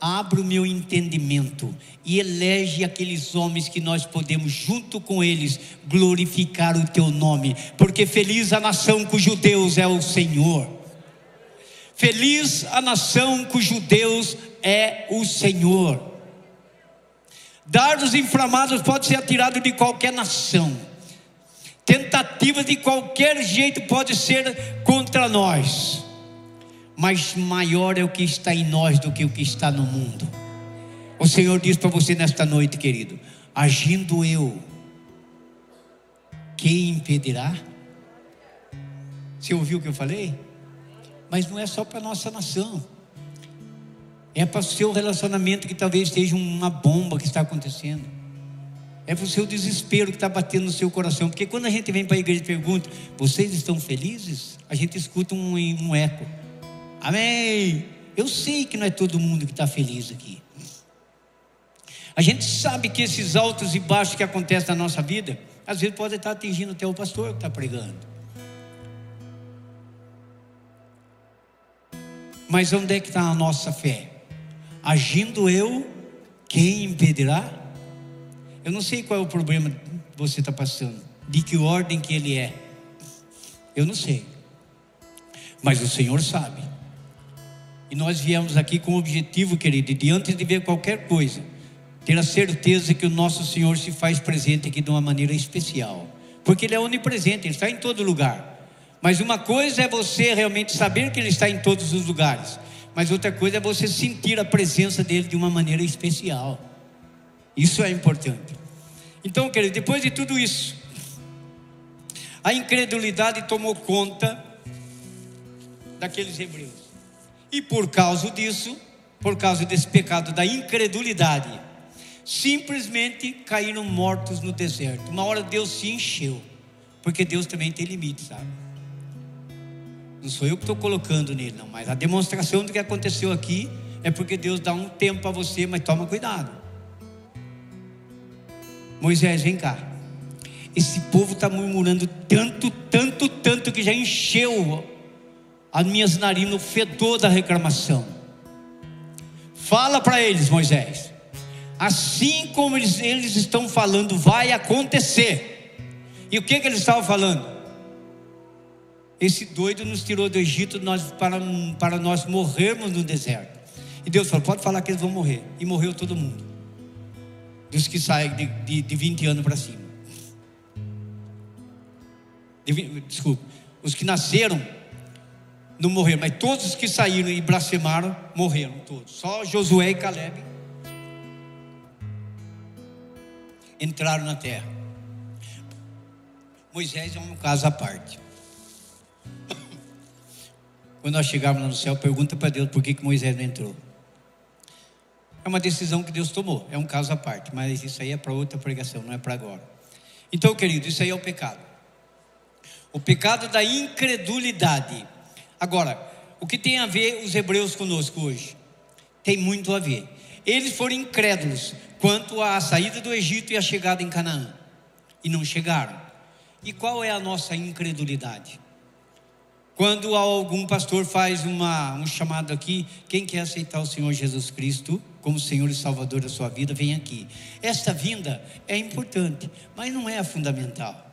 abre o meu entendimento e elege aqueles homens que nós podemos, junto com eles, glorificar o teu nome, porque feliz a nação cujo Deus é o Senhor. Feliz a nação cujo Deus é o Senhor. Dardos inflamados pode ser atirado de qualquer nação Tentativa de qualquer jeito pode ser contra nós, mas maior é o que está em nós do que o que está no mundo. O Senhor diz para você nesta noite, querido: agindo eu, quem impedirá? Você ouviu o que eu falei? Mas não é só para a nossa nação, é para o seu relacionamento que talvez esteja uma bomba que está acontecendo é para o seu desespero que está batendo no seu coração. Porque quando a gente vem para a igreja e pergunta, vocês estão felizes? A gente escuta um, um eco. Amém. Eu sei que não é todo mundo que está feliz aqui. A gente sabe que esses altos e baixos que acontecem na nossa vida, às vezes pode estar atingindo até o pastor que está pregando. Mas onde é que está a nossa fé? Agindo eu, quem impedirá? Eu não sei qual é o problema que você está passando, de que ordem que ele é. Eu não sei. Mas o Senhor sabe. E nós viemos aqui com o objetivo, querido, de antes de ver qualquer coisa, ter a certeza que o nosso Senhor se faz presente aqui de uma maneira especial. Porque Ele é onipresente, Ele está em todo lugar. Mas uma coisa é você realmente saber que Ele está em todos os lugares. Mas outra coisa é você sentir a presença dele de uma maneira especial. Isso é importante. Então, querido, depois de tudo isso, a incredulidade tomou conta daqueles hebreus. E por causa disso, por causa desse pecado da incredulidade, simplesmente caíram mortos no deserto. Uma hora Deus se encheu, porque Deus também tem limite, sabe? Não sou eu que estou colocando nele, não, mas a demonstração do que aconteceu aqui é porque Deus dá um tempo para você, mas toma cuidado. Moisés, vem cá. Esse povo está murmurando tanto, tanto, tanto que já encheu as minhas narinas o fedor da reclamação. Fala para eles, Moisés. Assim como eles, eles estão falando, vai acontecer. E o que, que eles estavam falando? Esse doido nos tirou do Egito nós, para, para nós morrermos no deserto. E Deus falou: pode falar que eles vão morrer. E morreu todo mundo dos que saem de, de, de 20 anos para cima. De, desculpa, os que nasceram não morreram, mas todos os que saíram e blasfemaram morreram, todos. Só Josué e Caleb entraram na terra. Moisés é um caso à parte. Quando nós chegarmos no céu, pergunta para Deus por que, que Moisés não entrou. É uma decisão que Deus tomou, é um caso à parte, mas isso aí é para outra pregação, não é para agora. Então, querido, isso aí é o pecado. O pecado da incredulidade. Agora, o que tem a ver os hebreus conosco hoje? Tem muito a ver. Eles foram incrédulos quanto à saída do Egito e a chegada em Canaã, e não chegaram. E qual é a nossa incredulidade? Quando algum pastor faz uma, um chamado aqui, quem quer aceitar o Senhor Jesus Cristo como Senhor e Salvador da sua vida, vem aqui. Esta vinda é importante, mas não é a fundamental.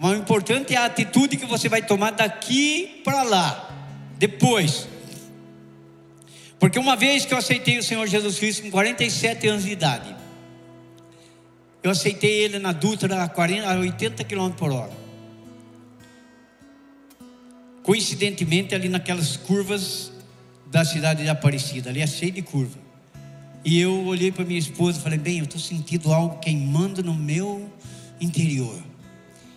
Mas o importante é a atitude que você vai tomar daqui para lá, depois. Porque uma vez que eu aceitei o Senhor Jesus Cristo com 47 anos de idade, eu aceitei ele na Dutra a, 40, a 80 km por hora. Coincidentemente, ali naquelas curvas da cidade de Aparecida, ali é cheio de curva. E eu olhei para minha esposa e falei: Bem, eu estou sentindo algo queimando no meu interior.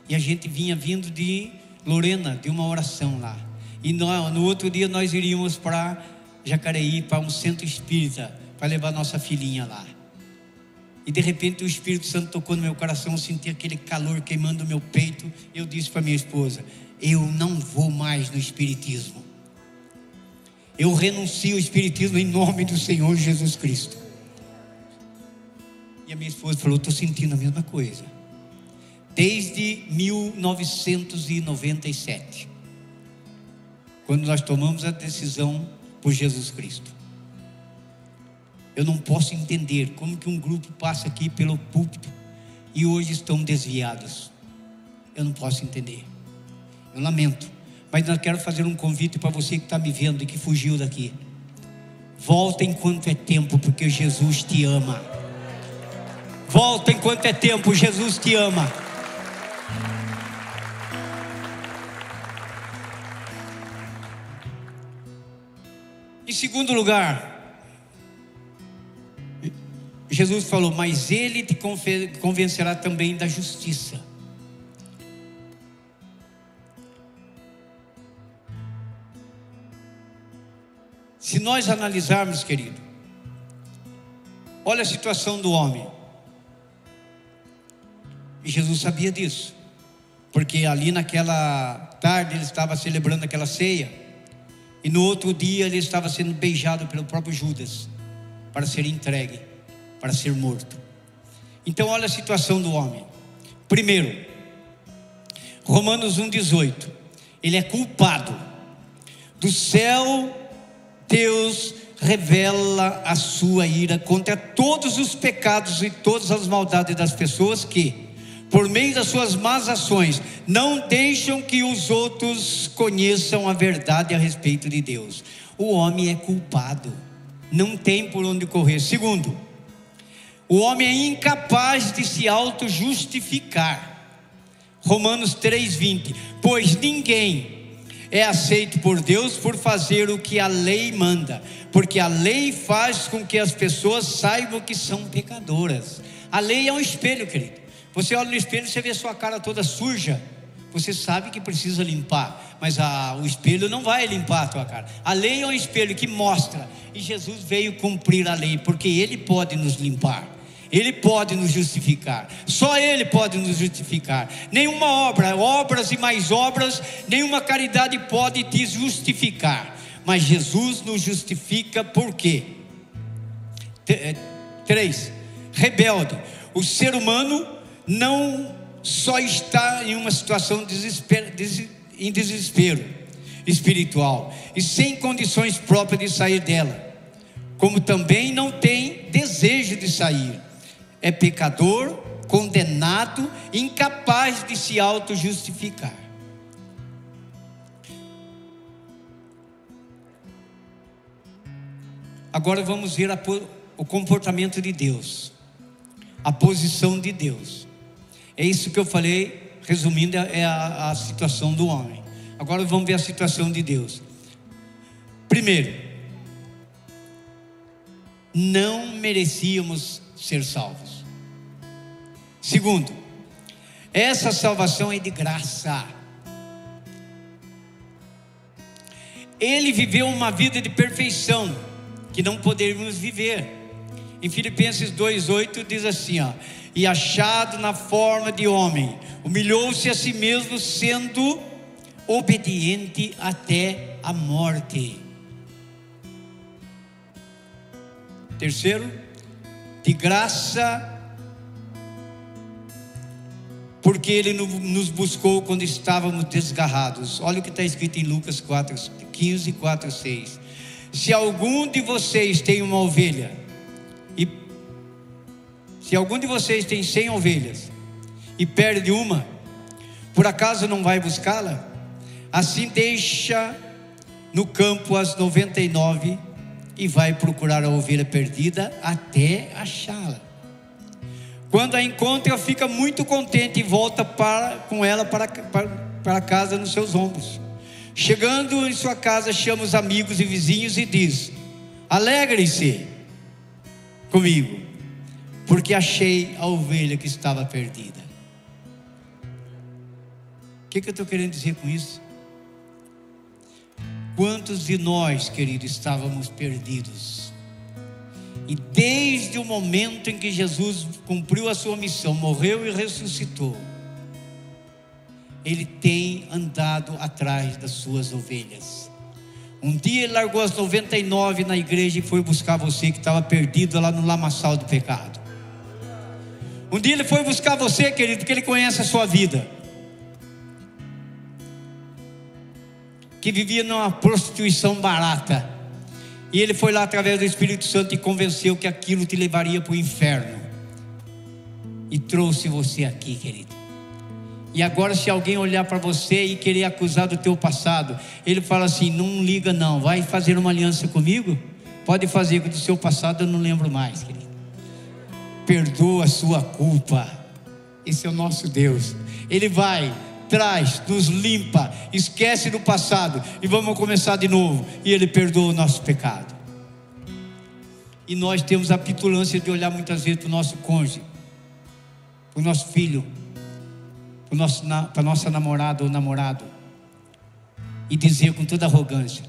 E a gente vinha vindo de Lorena, de uma oração lá. E no, no outro dia nós iríamos para Jacareí, para um centro espírita, para levar nossa filhinha lá. E de repente o Espírito Santo tocou no meu coração, eu senti aquele calor queimando o meu peito. Eu disse para minha esposa: Eu não vou mais no Espiritismo. Eu renuncio ao Espiritismo em nome do Senhor Jesus Cristo. E a minha esposa falou: Estou sentindo a mesma coisa desde 1997, quando nós tomamos a decisão por Jesus Cristo. Eu não posso entender como que um grupo passa aqui pelo púlpito e hoje estão desviados. Eu não posso entender. Eu lamento. Mas eu quero fazer um convite para você que está me vendo e que fugiu daqui. Volta enquanto é tempo, porque Jesus te ama. Volta enquanto é tempo, Jesus te ama. Em segundo lugar, Jesus falou: Mas Ele te convencerá também da justiça. Se nós analisarmos, querido, olha a situação do homem. E Jesus sabia disso, porque ali naquela tarde ele estava celebrando aquela ceia. E no outro dia ele estava sendo beijado pelo próprio Judas para ser entregue, para ser morto. Então olha a situação do homem. Primeiro, Romanos 1,18. Ele é culpado. Do céu, Deus revela a sua ira contra todos os pecados e todas as maldades das pessoas que, por meio das suas más ações, não deixam que os outros conheçam a verdade a respeito de Deus. O homem é culpado, não tem por onde correr. Segundo, o homem é incapaz de se auto-justificar. Romanos 3,20: Pois ninguém é aceito por Deus por fazer o que a lei manda, porque a lei faz com que as pessoas saibam que são pecadoras. A lei é um espelho, querido. Você olha no espelho e você vê sua cara toda suja. Você sabe que precisa limpar, mas a, o espelho não vai limpar a tua cara. A lei é um espelho que mostra, e Jesus veio cumprir a lei, porque Ele pode nos limpar. Ele pode nos justificar, só Ele pode nos justificar. Nenhuma obra, obras e mais obras, nenhuma caridade pode te justificar, mas Jesus nos justifica por quê? Eh, três, rebelde. O ser humano não só está em uma situação de desespero, em desespero espiritual e sem condições próprias de sair dela, como também não tem desejo de sair. É pecador, condenado, incapaz de se auto-justificar. Agora vamos ver a, o comportamento de Deus, a posição de Deus. É isso que eu falei, resumindo, é a, a situação do homem. Agora vamos ver a situação de Deus. Primeiro, não merecíamos ser salvos. Segundo, essa salvação é de graça. Ele viveu uma vida de perfeição que não poderíamos viver. Em Filipenses 2:8 diz assim, ó: e achado na forma de homem, humilhou-se a si mesmo, sendo obediente até a morte. Terceiro, de graça porque Ele nos buscou quando estávamos desgarrados. Olha o que está escrito em Lucas 4, 15, 4, 6. Se algum de vocês tem uma ovelha, e se algum de vocês tem cem ovelhas, e perde uma, por acaso não vai buscá-la? Assim deixa no campo as 99 e vai procurar a ovelha perdida até achá-la. Quando a encontra, fica muito contente e volta para, com ela para, para, para casa nos seus ombros. Chegando em sua casa, chama os amigos e vizinhos e diz: Alegrem-se comigo, porque achei a ovelha que estava perdida. O que, que eu estou querendo dizer com isso? Quantos de nós, querido, estávamos perdidos? E desde o momento em que Jesus cumpriu a sua missão, morreu e ressuscitou, ele tem andado atrás das suas ovelhas. Um dia ele largou as 99 na igreja e foi buscar você que estava perdido lá no lamaçal do pecado. Um dia ele foi buscar você, querido, porque ele conhece a sua vida. que vivia numa prostituição barata. E ele foi lá através do Espírito Santo e convenceu que aquilo te levaria para o inferno. E trouxe você aqui, querido. E agora, se alguém olhar para você e querer acusar do teu passado, ele fala assim: não liga, não, vai fazer uma aliança comigo? Pode fazer, que do seu passado eu não lembro mais, querido. Perdoa a sua culpa. Esse é o nosso Deus. Ele vai traz, nos limpa, esquece do passado e vamos começar de novo. E Ele perdoa o nosso pecado. E nós temos a petulância de olhar muitas vezes para o nosso cônjuge, para o nosso filho, para a nossa namorada ou namorado, e dizer com toda arrogância: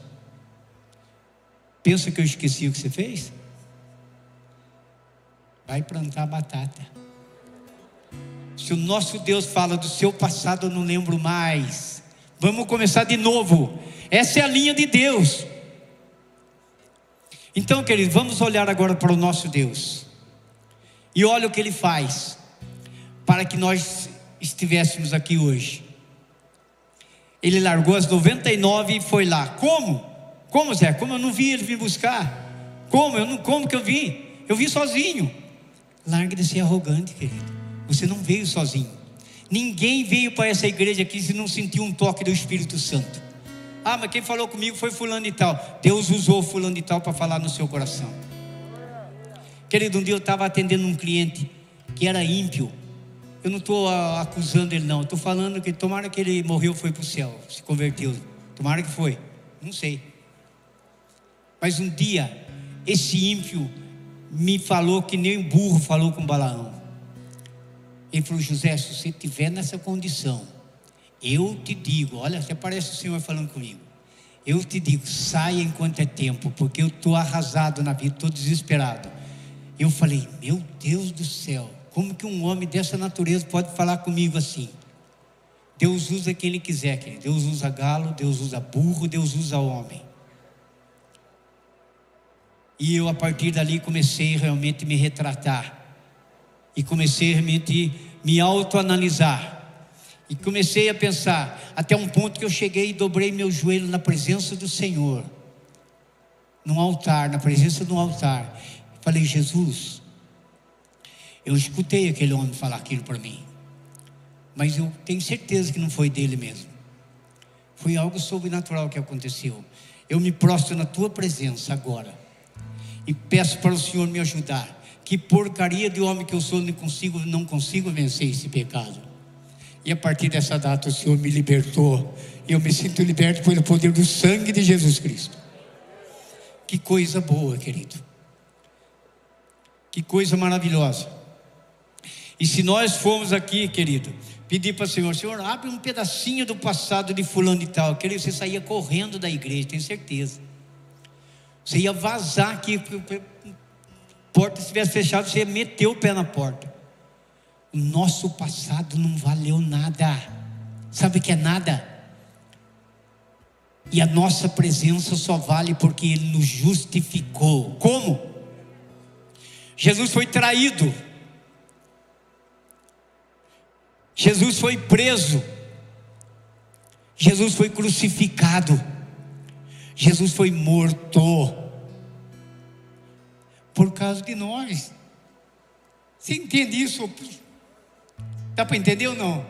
Pensa que eu esqueci o que você fez? Vai plantar batata. Se o nosso Deus fala do seu passado, eu não lembro mais. Vamos começar de novo. Essa é a linha de Deus. Então, queridos, vamos olhar agora para o nosso Deus. E olha o que ele faz para que nós estivéssemos aqui hoje. Ele largou as 99 e foi lá. Como? Como, Zé? Como eu não vi ele vir buscar? Como? Eu não, como que eu vim? Eu vim sozinho. Largue de ser arrogante, querido. Você não veio sozinho. Ninguém veio para essa igreja aqui se não sentiu um toque do Espírito Santo. Ah, mas quem falou comigo foi fulano e tal. Deus usou fulano e tal para falar no seu coração. Querido, um dia eu estava atendendo um cliente que era ímpio. Eu não estou acusando ele, não. Estou falando que tomara que ele morreu, foi para o céu, se converteu. Tomara que foi. Não sei. Mas um dia, esse ímpio me falou que nem burro falou com Balaão. Ele falou: José, se você estiver nessa condição, eu te digo, olha, até parece o Senhor falando comigo. Eu te digo, saia enquanto é tempo, porque eu estou arrasado na vida, estou desesperado. Eu falei, meu Deus do céu, como que um homem dessa natureza pode falar comigo assim? Deus usa quem Ele quiser, querido. Deus usa galo, Deus usa burro, Deus usa homem. E eu, a partir dali, comecei realmente a me retratar e comecei realmente me autoanalisar. E comecei a pensar, até um ponto que eu cheguei e dobrei meu joelho na presença do Senhor, num altar, na presença de um altar. Falei, Jesus, eu escutei aquele homem falar aquilo para mim, mas eu tenho certeza que não foi dele mesmo. Foi algo sobrenatural que aconteceu. Eu me prostro na tua presença agora e peço para o Senhor me ajudar que porcaria de homem que eu sou, não consigo, não consigo vencer esse pecado. E a partir dessa data o Senhor me libertou. E eu me sinto liberto pelo poder do sangue de Jesus Cristo. Que coisa boa, querido. Que coisa maravilhosa. E se nós formos aqui, querido, pedir para o Senhor, Senhor, abre um pedacinho do passado de fulano e tal. Querido, você saía correndo da igreja, tenho certeza. Você ia vazar aqui porta estivesse fechada, você meteu o pé na porta. O nosso passado não valeu nada. Sabe o que é nada? E a nossa presença só vale porque Ele nos justificou. Como? Jesus foi traído. Jesus foi preso. Jesus foi crucificado. Jesus foi morto. Por causa de nós. Você entende isso? Dá para entender ou não?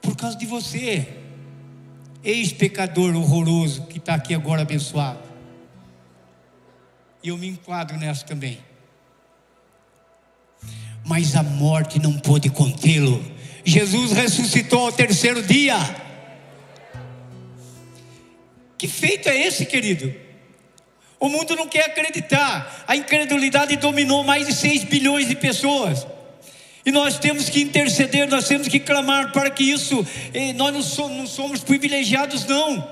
Por causa de você, ex-pecador horroroso que está aqui agora abençoado. E eu me enquadro nessa também. Mas a morte não pôde contê-lo. Jesus ressuscitou ao terceiro dia. Que feito é esse, querido? O mundo não quer acreditar. A incredulidade dominou mais de 6 bilhões de pessoas. E nós temos que interceder, nós temos que clamar para que isso, eh, nós não somos, não somos privilegiados, não.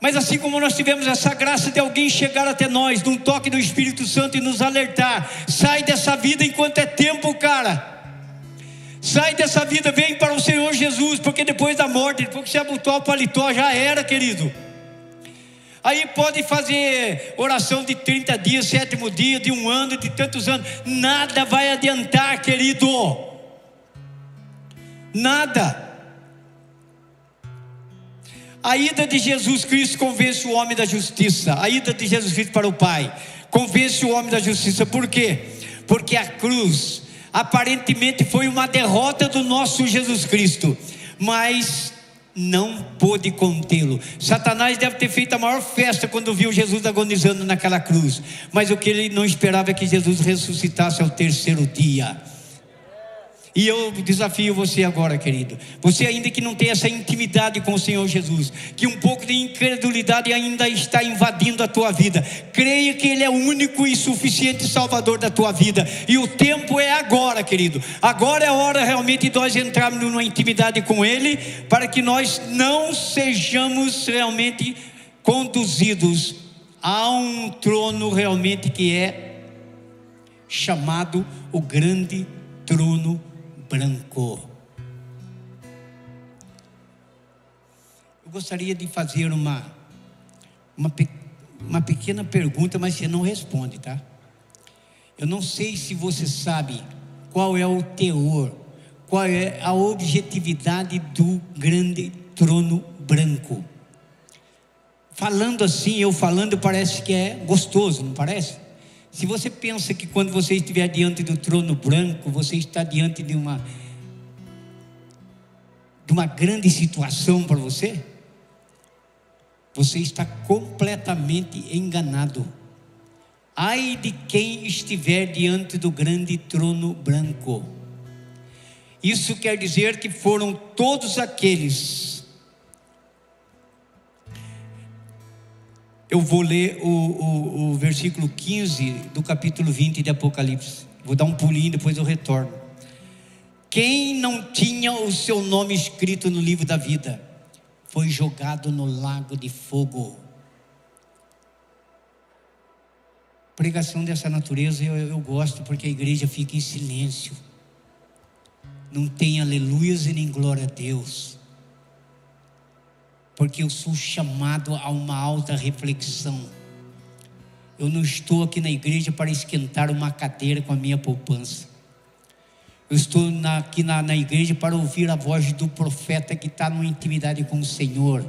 Mas assim como nós tivemos essa graça de alguém chegar até nós, num toque do Espírito Santo e nos alertar, sai dessa vida enquanto é tempo, cara. Sai dessa vida, vem para o Senhor Jesus, porque depois da morte, depois que você abotou o paletó, já era, querido. Aí pode fazer oração de 30 dias, sétimo dia, de um ano, de tantos anos. Nada vai adiantar, querido. Nada. A ida de Jesus Cristo convence o homem da justiça. A ida de Jesus Cristo para o Pai convence o homem da justiça. Por quê? Porque a cruz aparentemente foi uma derrota do nosso Jesus Cristo, mas não pôde contê-lo. Satanás deve ter feito a maior festa quando viu Jesus agonizando naquela cruz, mas o que ele não esperava é que Jesus ressuscitasse ao terceiro dia. E eu desafio você agora, querido. Você ainda que não tem essa intimidade com o Senhor Jesus, que um pouco de incredulidade ainda está invadindo a tua vida. Creia que Ele é o único e suficiente Salvador da tua vida. E o tempo é agora, querido. Agora é a hora realmente de nós entrarmos numa intimidade com Ele, para que nós não sejamos realmente conduzidos a um trono realmente que é chamado o grande trono branco. Eu gostaria de fazer uma, uma, uma pequena pergunta, mas você não responde, tá? Eu não sei se você sabe qual é o teor, qual é a objetividade do grande trono branco. Falando assim, eu falando, parece que é gostoso, não parece? Se você pensa que quando você estiver diante do trono branco, você está diante de uma de uma grande situação para você, você está completamente enganado. Ai de quem estiver diante do grande trono branco. Isso quer dizer que foram todos aqueles Eu vou ler o, o, o versículo 15 do capítulo 20 de Apocalipse. Vou dar um pulinho, depois eu retorno. Quem não tinha o seu nome escrito no livro da vida foi jogado no lago de fogo. Pregação dessa natureza eu, eu gosto porque a igreja fica em silêncio. Não tem aleluias e nem glória a Deus porque eu sou chamado a uma alta reflexão. Eu não estou aqui na igreja para esquentar uma cadeira com a minha poupança. Eu estou na, aqui na, na igreja para ouvir a voz do profeta que está numa intimidade com o Senhor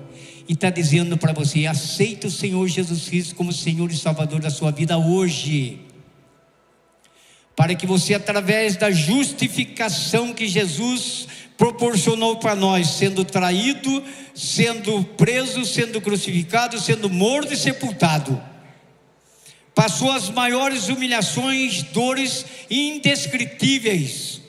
e está dizendo para você: aceita o Senhor Jesus Cristo como Senhor e Salvador da sua vida hoje para que você, através da justificação que Jesus proporcionou para nós, sendo traído, sendo preso, sendo crucificado, sendo morto e sepultado, passou as maiores humilhações, dores indescritíveis,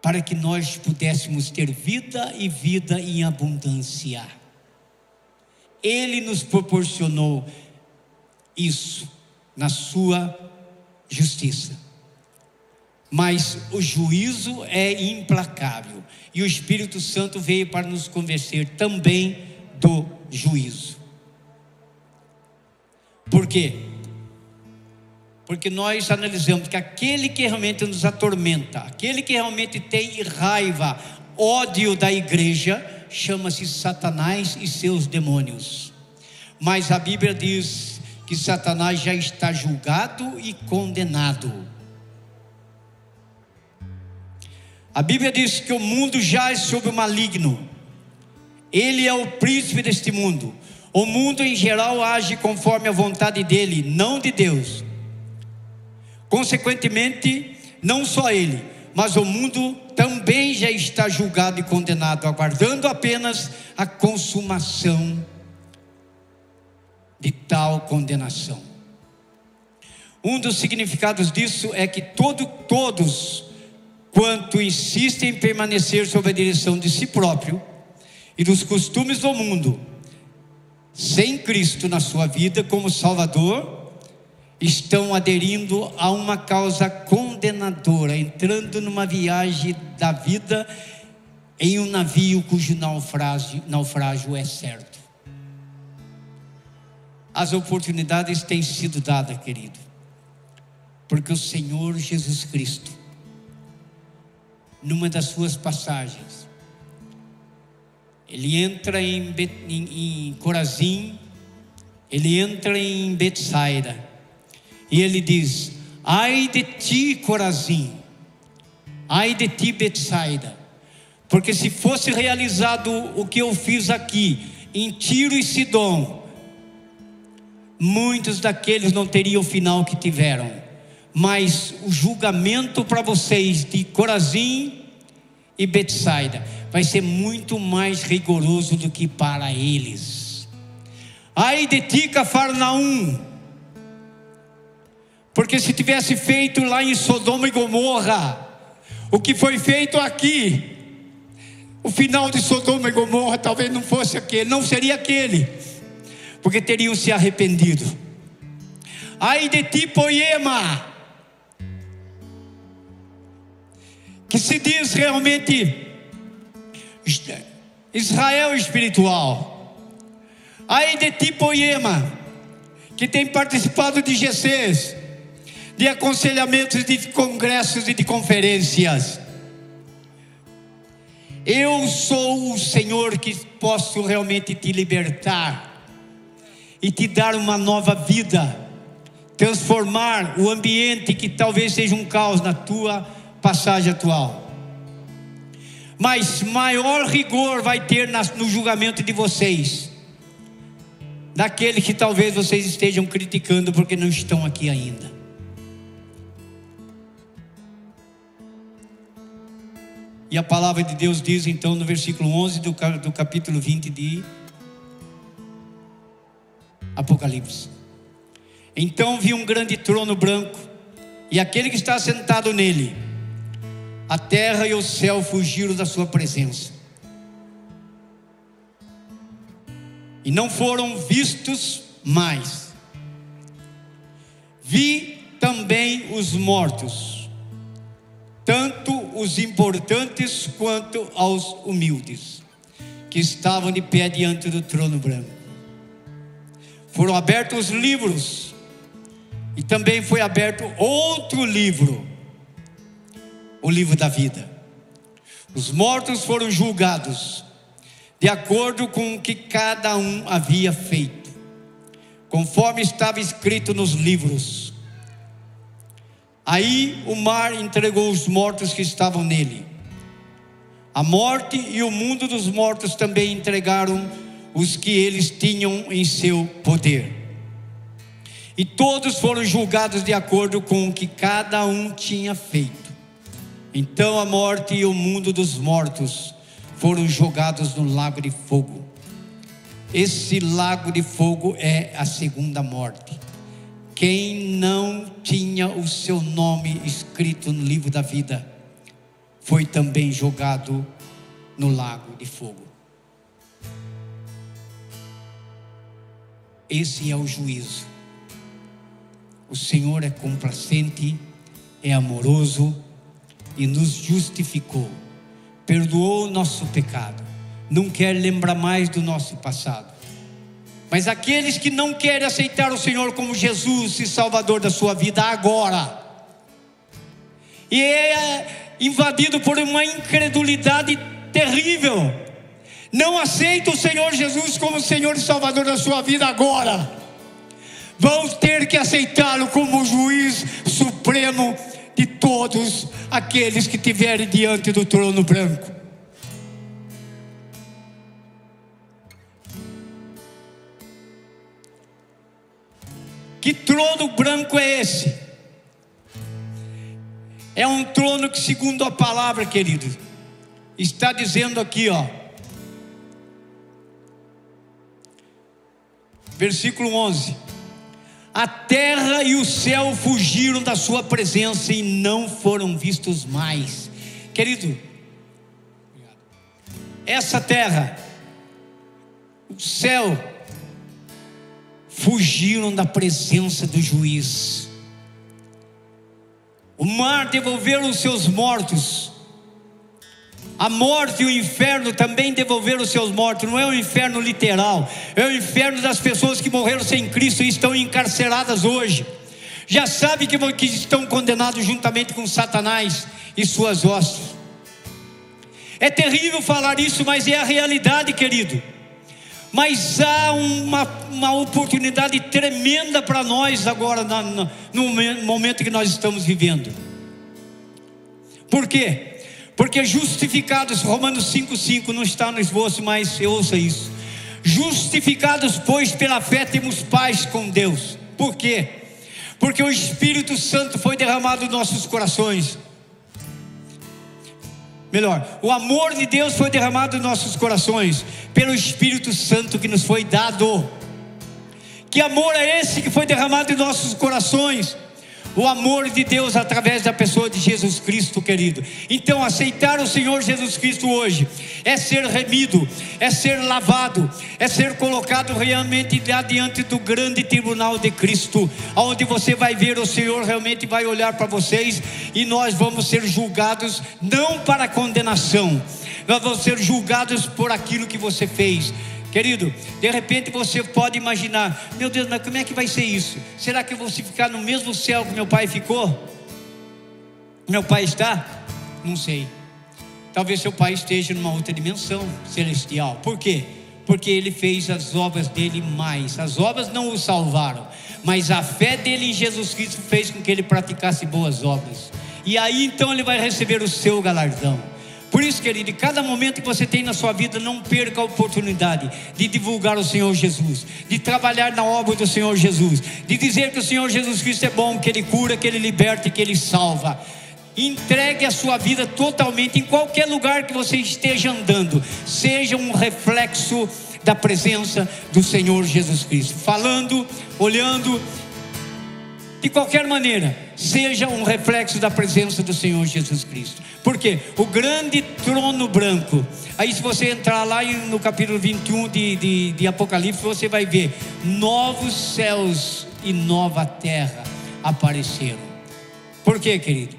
para que nós pudéssemos ter vida e vida em abundância. Ele nos proporcionou isso na sua justiça. Mas o juízo é implacável e o Espírito Santo veio para nos convencer também do juízo. Por quê? Porque nós analisamos que aquele que realmente nos atormenta, aquele que realmente tem raiva, ódio da igreja, chama-se Satanás e seus demônios. Mas a Bíblia diz que Satanás já está julgado e condenado. A Bíblia diz que o mundo jaz sob o maligno. Ele é o príncipe deste mundo. O mundo em geral age conforme a vontade dele, não de Deus. Consequentemente, não só ele, mas o mundo também já está julgado e condenado, aguardando apenas a consumação de tal condenação. Um dos significados disso é que todo, todos quanto insistem em permanecer sob a direção de si próprio e dos costumes do mundo, sem Cristo na sua vida como Salvador, estão aderindo a uma causa condenadora, entrando numa viagem da vida em um navio cujo naufrágio, naufrágio é certo. As oportunidades têm sido dadas, querido, porque o Senhor Jesus Cristo numa das suas passagens. Ele entra em, Bet, em, em Corazim, ele entra em Betsaida, e ele diz: Ai de ti, Corazim, ai de ti, Betsaida, porque se fosse realizado o que eu fiz aqui, em Tiro e Sidom, muitos daqueles não teriam o final que tiveram mas o julgamento para vocês de Corazim e Betsaida vai ser muito mais rigoroso do que para eles. Ai de ti, Cafarnaum, porque se tivesse feito lá em Sodoma e Gomorra, o que foi feito aqui, o final de Sodoma e Gomorra talvez não fosse aquele, não seria aquele, porque teriam se arrependido. Ai de ti, Poema, que se diz realmente Israel espiritual. Aí de Tipoema, que tem participado de GCs, de aconselhamentos, de congressos e de conferências. Eu sou o Senhor que posso realmente te libertar e te dar uma nova vida, transformar o ambiente que talvez seja um caos na tua passagem atual. Mas maior rigor vai ter no julgamento de vocês, daquele que talvez vocês estejam criticando porque não estão aqui ainda. E a palavra de Deus diz então no versículo 11 do, capítulo 20 de Apocalipse: Então vi um grande trono branco, e aquele que está sentado nele, a terra e o céu fugiram da sua presença. E não foram vistos mais. Vi também os mortos, tanto os importantes quanto aos humildes, que estavam de pé diante do trono branco. Foram abertos os livros, e também foi aberto outro livro o livro da vida. Os mortos foram julgados de acordo com o que cada um havia feito, conforme estava escrito nos livros. Aí o mar entregou os mortos que estavam nele. A morte e o mundo dos mortos também entregaram os que eles tinham em seu poder. E todos foram julgados de acordo com o que cada um tinha feito. Então a morte e o mundo dos mortos foram jogados no lago de fogo. Esse lago de fogo é a segunda morte. Quem não tinha o seu nome escrito no livro da vida foi também jogado no lago de fogo. Esse é o juízo. O Senhor é complacente, é amoroso e nos justificou, perdoou o nosso pecado, não quer lembrar mais do nosso passado. Mas aqueles que não querem aceitar o Senhor como Jesus e Salvador da sua vida agora, e é invadido por uma incredulidade terrível, não aceita o Senhor Jesus como Senhor e Salvador da sua vida agora, vão ter que aceitá-lo como juiz supremo de todos aqueles que estiverem diante do trono branco. Que trono branco é esse? É um trono que, segundo a palavra, querido, está dizendo aqui, ó. Versículo 11: A terra e o céu fugiram da sua presença e não foram vistos mais. Querido, essa terra, o céu, fugiram da presença do juiz. O mar devolveu os seus mortos. A morte e o inferno também devolveram seus mortos. Não é um inferno literal, é o inferno das pessoas que morreram sem Cristo e estão encarceradas hoje. Já sabe que, estão condenados juntamente com Satanás e suas hostes. É terrível falar isso, mas é a realidade, querido. Mas há uma, uma oportunidade tremenda para nós agora, no momento que nós estamos vivendo. Por quê? Porque justificados, Romanos 5,5 não está no esboço, mas ouça isso. Justificados, pois, pela fé temos paz com Deus. Por quê? Porque o Espírito Santo foi derramado em nossos corações melhor, o amor de Deus foi derramado em nossos corações pelo Espírito Santo que nos foi dado. Que amor é esse que foi derramado em nossos corações? O amor de Deus através da pessoa de Jesus Cristo, querido. Então, aceitar o Senhor Jesus Cristo hoje é ser remido, é ser lavado, é ser colocado realmente diante do grande tribunal de Cristo, onde você vai ver o Senhor realmente vai olhar para vocês e nós vamos ser julgados não para condenação, nós vamos ser julgados por aquilo que você fez Querido, de repente você pode imaginar: meu Deus, mas como é que vai ser isso? Será que eu vou ficar no mesmo céu que meu pai ficou? Meu pai está? Não sei. Talvez seu pai esteja numa outra dimensão celestial. Por quê? Porque ele fez as obras dele mais. As obras não o salvaram, mas a fé dele em Jesus Cristo fez com que ele praticasse boas obras. E aí então ele vai receber o seu galardão. Por isso, querido, cada momento que você tem na sua vida, não perca a oportunidade de divulgar o Senhor Jesus, de trabalhar na obra do Senhor Jesus, de dizer que o Senhor Jesus Cristo é bom, que Ele cura, que Ele liberta e que Ele salva. Entregue a sua vida totalmente em qualquer lugar que você esteja andando, seja um reflexo da presença do Senhor Jesus Cristo, falando, olhando, de qualquer maneira, seja um reflexo da presença do Senhor Jesus Cristo. Porque o grande trono branco, aí se você entrar lá no capítulo 21 de, de, de Apocalipse, você vai ver novos céus e nova terra apareceram. Por quê, querido?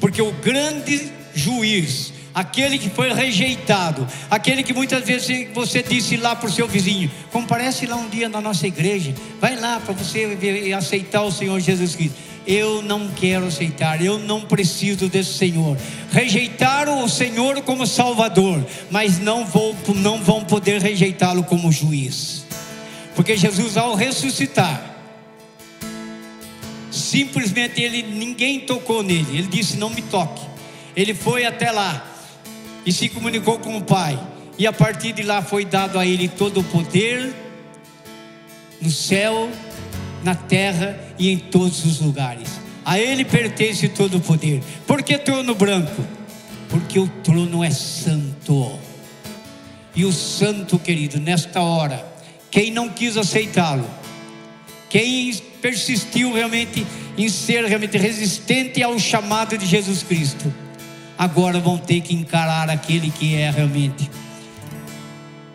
Porque o grande juiz, aquele que foi rejeitado, aquele que muitas vezes você disse lá para o seu vizinho: comparece lá um dia na nossa igreja, vai lá para você aceitar o Senhor Jesus Cristo. Eu não quero aceitar, eu não preciso desse Senhor. Rejeitaram o Senhor como Salvador, mas não, vou, não vão poder rejeitá-lo como juiz, porque Jesus, ao ressuscitar, simplesmente ele ninguém tocou nele. Ele disse: "Não me toque". Ele foi até lá, e se comunicou com o Pai. E a partir de lá foi dado a ele todo o poder no céu, na terra e em todos os lugares. A ele pertence todo o poder. Por que trono branco? Porque o trono é santo. E o santo, querido, nesta hora, quem não quis aceitá-lo, quem persistiu realmente em ser realmente resistente ao chamado de Jesus Cristo, agora vão ter que encarar aquele que é realmente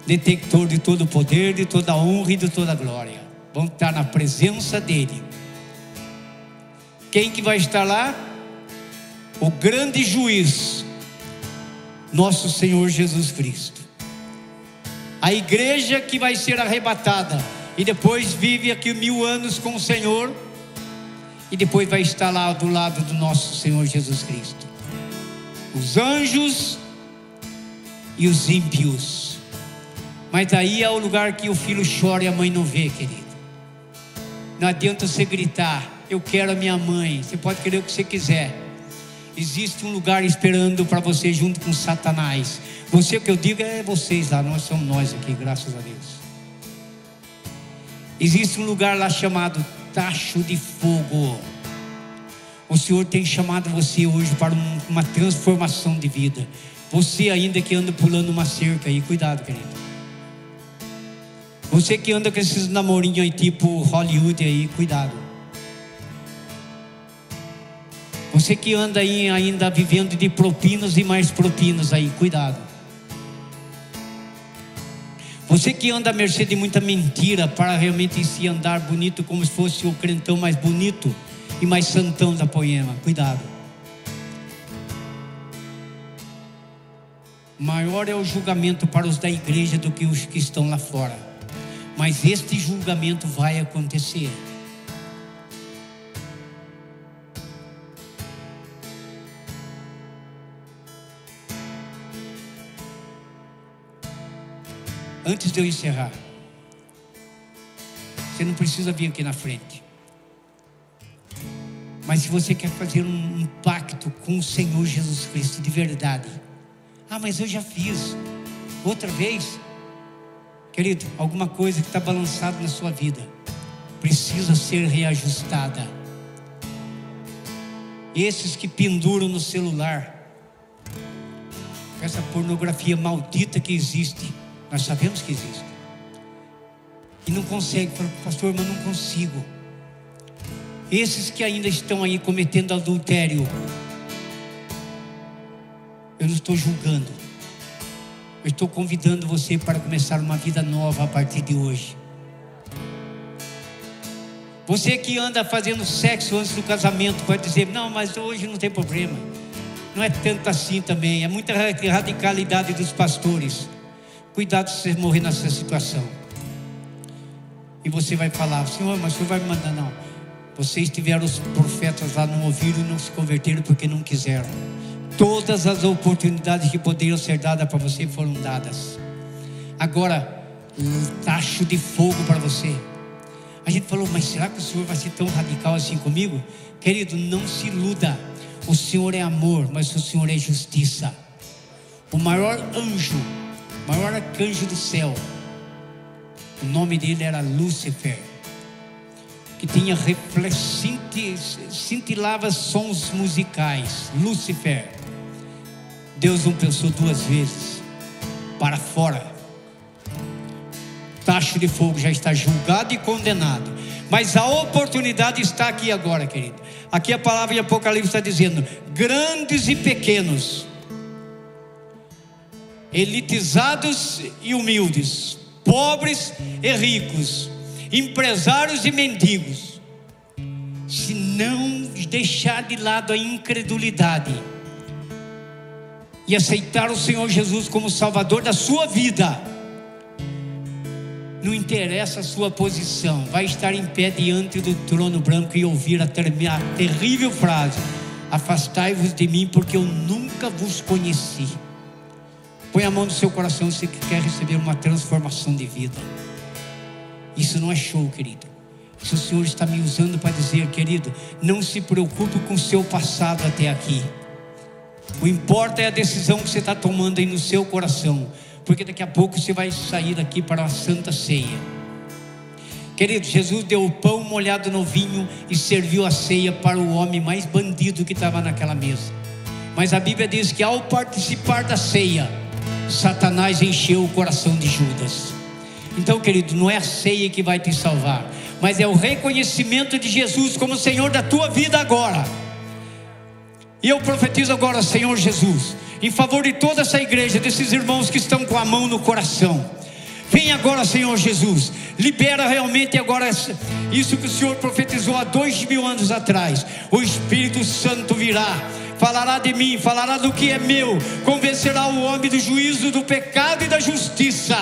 detector de todo o poder, de toda a honra e de toda a glória. Vão estar na presença dele. Quem que vai estar lá? O grande juiz, nosso Senhor Jesus Cristo. A igreja que vai ser arrebatada e depois vive aqui mil anos com o Senhor e depois vai estar lá do lado do nosso Senhor Jesus Cristo os anjos e os ímpios. Mas aí é o lugar que o filho chora e a mãe não vê, querido. Não adianta você gritar, eu quero a minha mãe. Você pode querer o que você quiser. Existe um lugar esperando para você junto com Satanás. Você o que eu digo é vocês lá, nós somos nós aqui, graças a Deus. Existe um lugar lá chamado Tacho de Fogo. O Senhor tem chamado você hoje para uma transformação de vida. Você ainda que anda pulando uma cerca aí, cuidado, querido. Você que anda com esses namorinhos aí, tipo Hollywood aí, cuidado. Você que anda aí ainda vivendo de propinas e mais propinas aí, cuidado. Você que anda à mercê de muita mentira para realmente se andar bonito como se fosse o crentão mais bonito e mais santão da poema, cuidado. Maior é o julgamento para os da igreja do que os que estão lá fora. Mas este julgamento vai acontecer. Antes de eu encerrar, você não precisa vir aqui na frente. Mas se você quer fazer um, pacto com o Senhor Jesus Cristo de verdade, ah, mas eu já fiz outra vez. Querido, alguma coisa que está balançada na sua vida precisa ser reajustada. Esses que penduram no celular, essa pornografia maldita que existe, nós sabemos que existe. E não consegue, pastor, mas não consigo. Esses que ainda estão aí cometendo adultério, eu não estou julgando. Eu estou convidando você para começar uma vida nova a partir de hoje. Você que anda fazendo sexo antes do casamento pode dizer: Não, mas hoje não tem problema. Não é tanto assim também. É muita radicalidade dos pastores. Cuidado se você morrer nessa situação. E você vai falar: Senhor, mas o senhor vai me mandar? Não. Vocês tiveram os profetas lá, não ouviram e não se converteram porque não quiseram. Todas as oportunidades que poderiam ser dadas para você foram dadas. Agora, um tacho de fogo para você. A gente falou, mas será que o Senhor vai ser tão radical assim comigo? Querido, não se iluda. O Senhor é amor, mas o Senhor é justiça. O maior anjo, o maior arcanjo do céu, o nome dele era Lúcifer, que tinha cintilava sons musicais. Lúcifer. Deus não pensou duas vezes. Para fora. Tacho de fogo já está julgado e condenado. Mas a oportunidade está aqui agora, querido. Aqui a palavra em Apocalipse está dizendo: grandes e pequenos, elitizados e humildes, pobres e ricos, empresários e mendigos, se não deixar de lado a incredulidade, e aceitar o Senhor Jesus como Salvador da sua vida, não interessa a sua posição, vai estar em pé diante do trono branco e ouvir a, a terrível frase: Afastai-vos de mim, porque eu nunca vos conheci. Põe a mão no seu coração se quer receber uma transformação de vida. Isso não é show, querido. Isso o Senhor está me usando para dizer, querido, não se preocupe com o seu passado até aqui. O importa é a decisão que você está tomando aí no seu coração, porque daqui a pouco você vai sair daqui para a santa ceia. Querido, Jesus deu o pão molhado no vinho e serviu a ceia para o homem mais bandido que estava naquela mesa. Mas a Bíblia diz que ao participar da ceia, Satanás encheu o coração de Judas. Então, querido, não é a ceia que vai te salvar, mas é o reconhecimento de Jesus como Senhor da tua vida agora. E eu profetizo agora, Senhor Jesus, em favor de toda essa igreja, desses irmãos que estão com a mão no coração. Vem agora, Senhor Jesus, libera realmente agora isso que o Senhor profetizou há dois mil anos atrás. O Espírito Santo virá, falará de mim, falará do que é meu, convencerá o homem do juízo, do pecado e da justiça.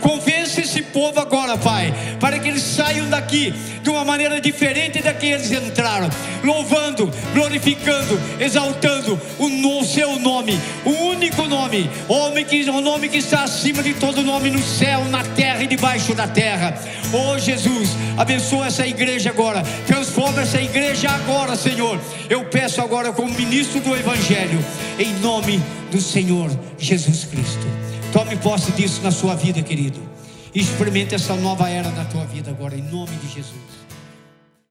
Convence esse povo agora, Pai, para que eles saiam daqui de uma maneira diferente da que eles entraram, louvando, glorificando, exaltando o no, seu nome, o único nome, o nome que está acima de todo nome no céu, na terra e debaixo da terra. Oh Jesus, abençoa essa igreja agora, transforma essa igreja agora, Senhor. Eu peço agora, como ministro do Evangelho, em nome do Senhor Jesus Cristo. Tome posse disso na sua vida, querido. Experimente essa nova era na tua vida agora, em nome de Jesus.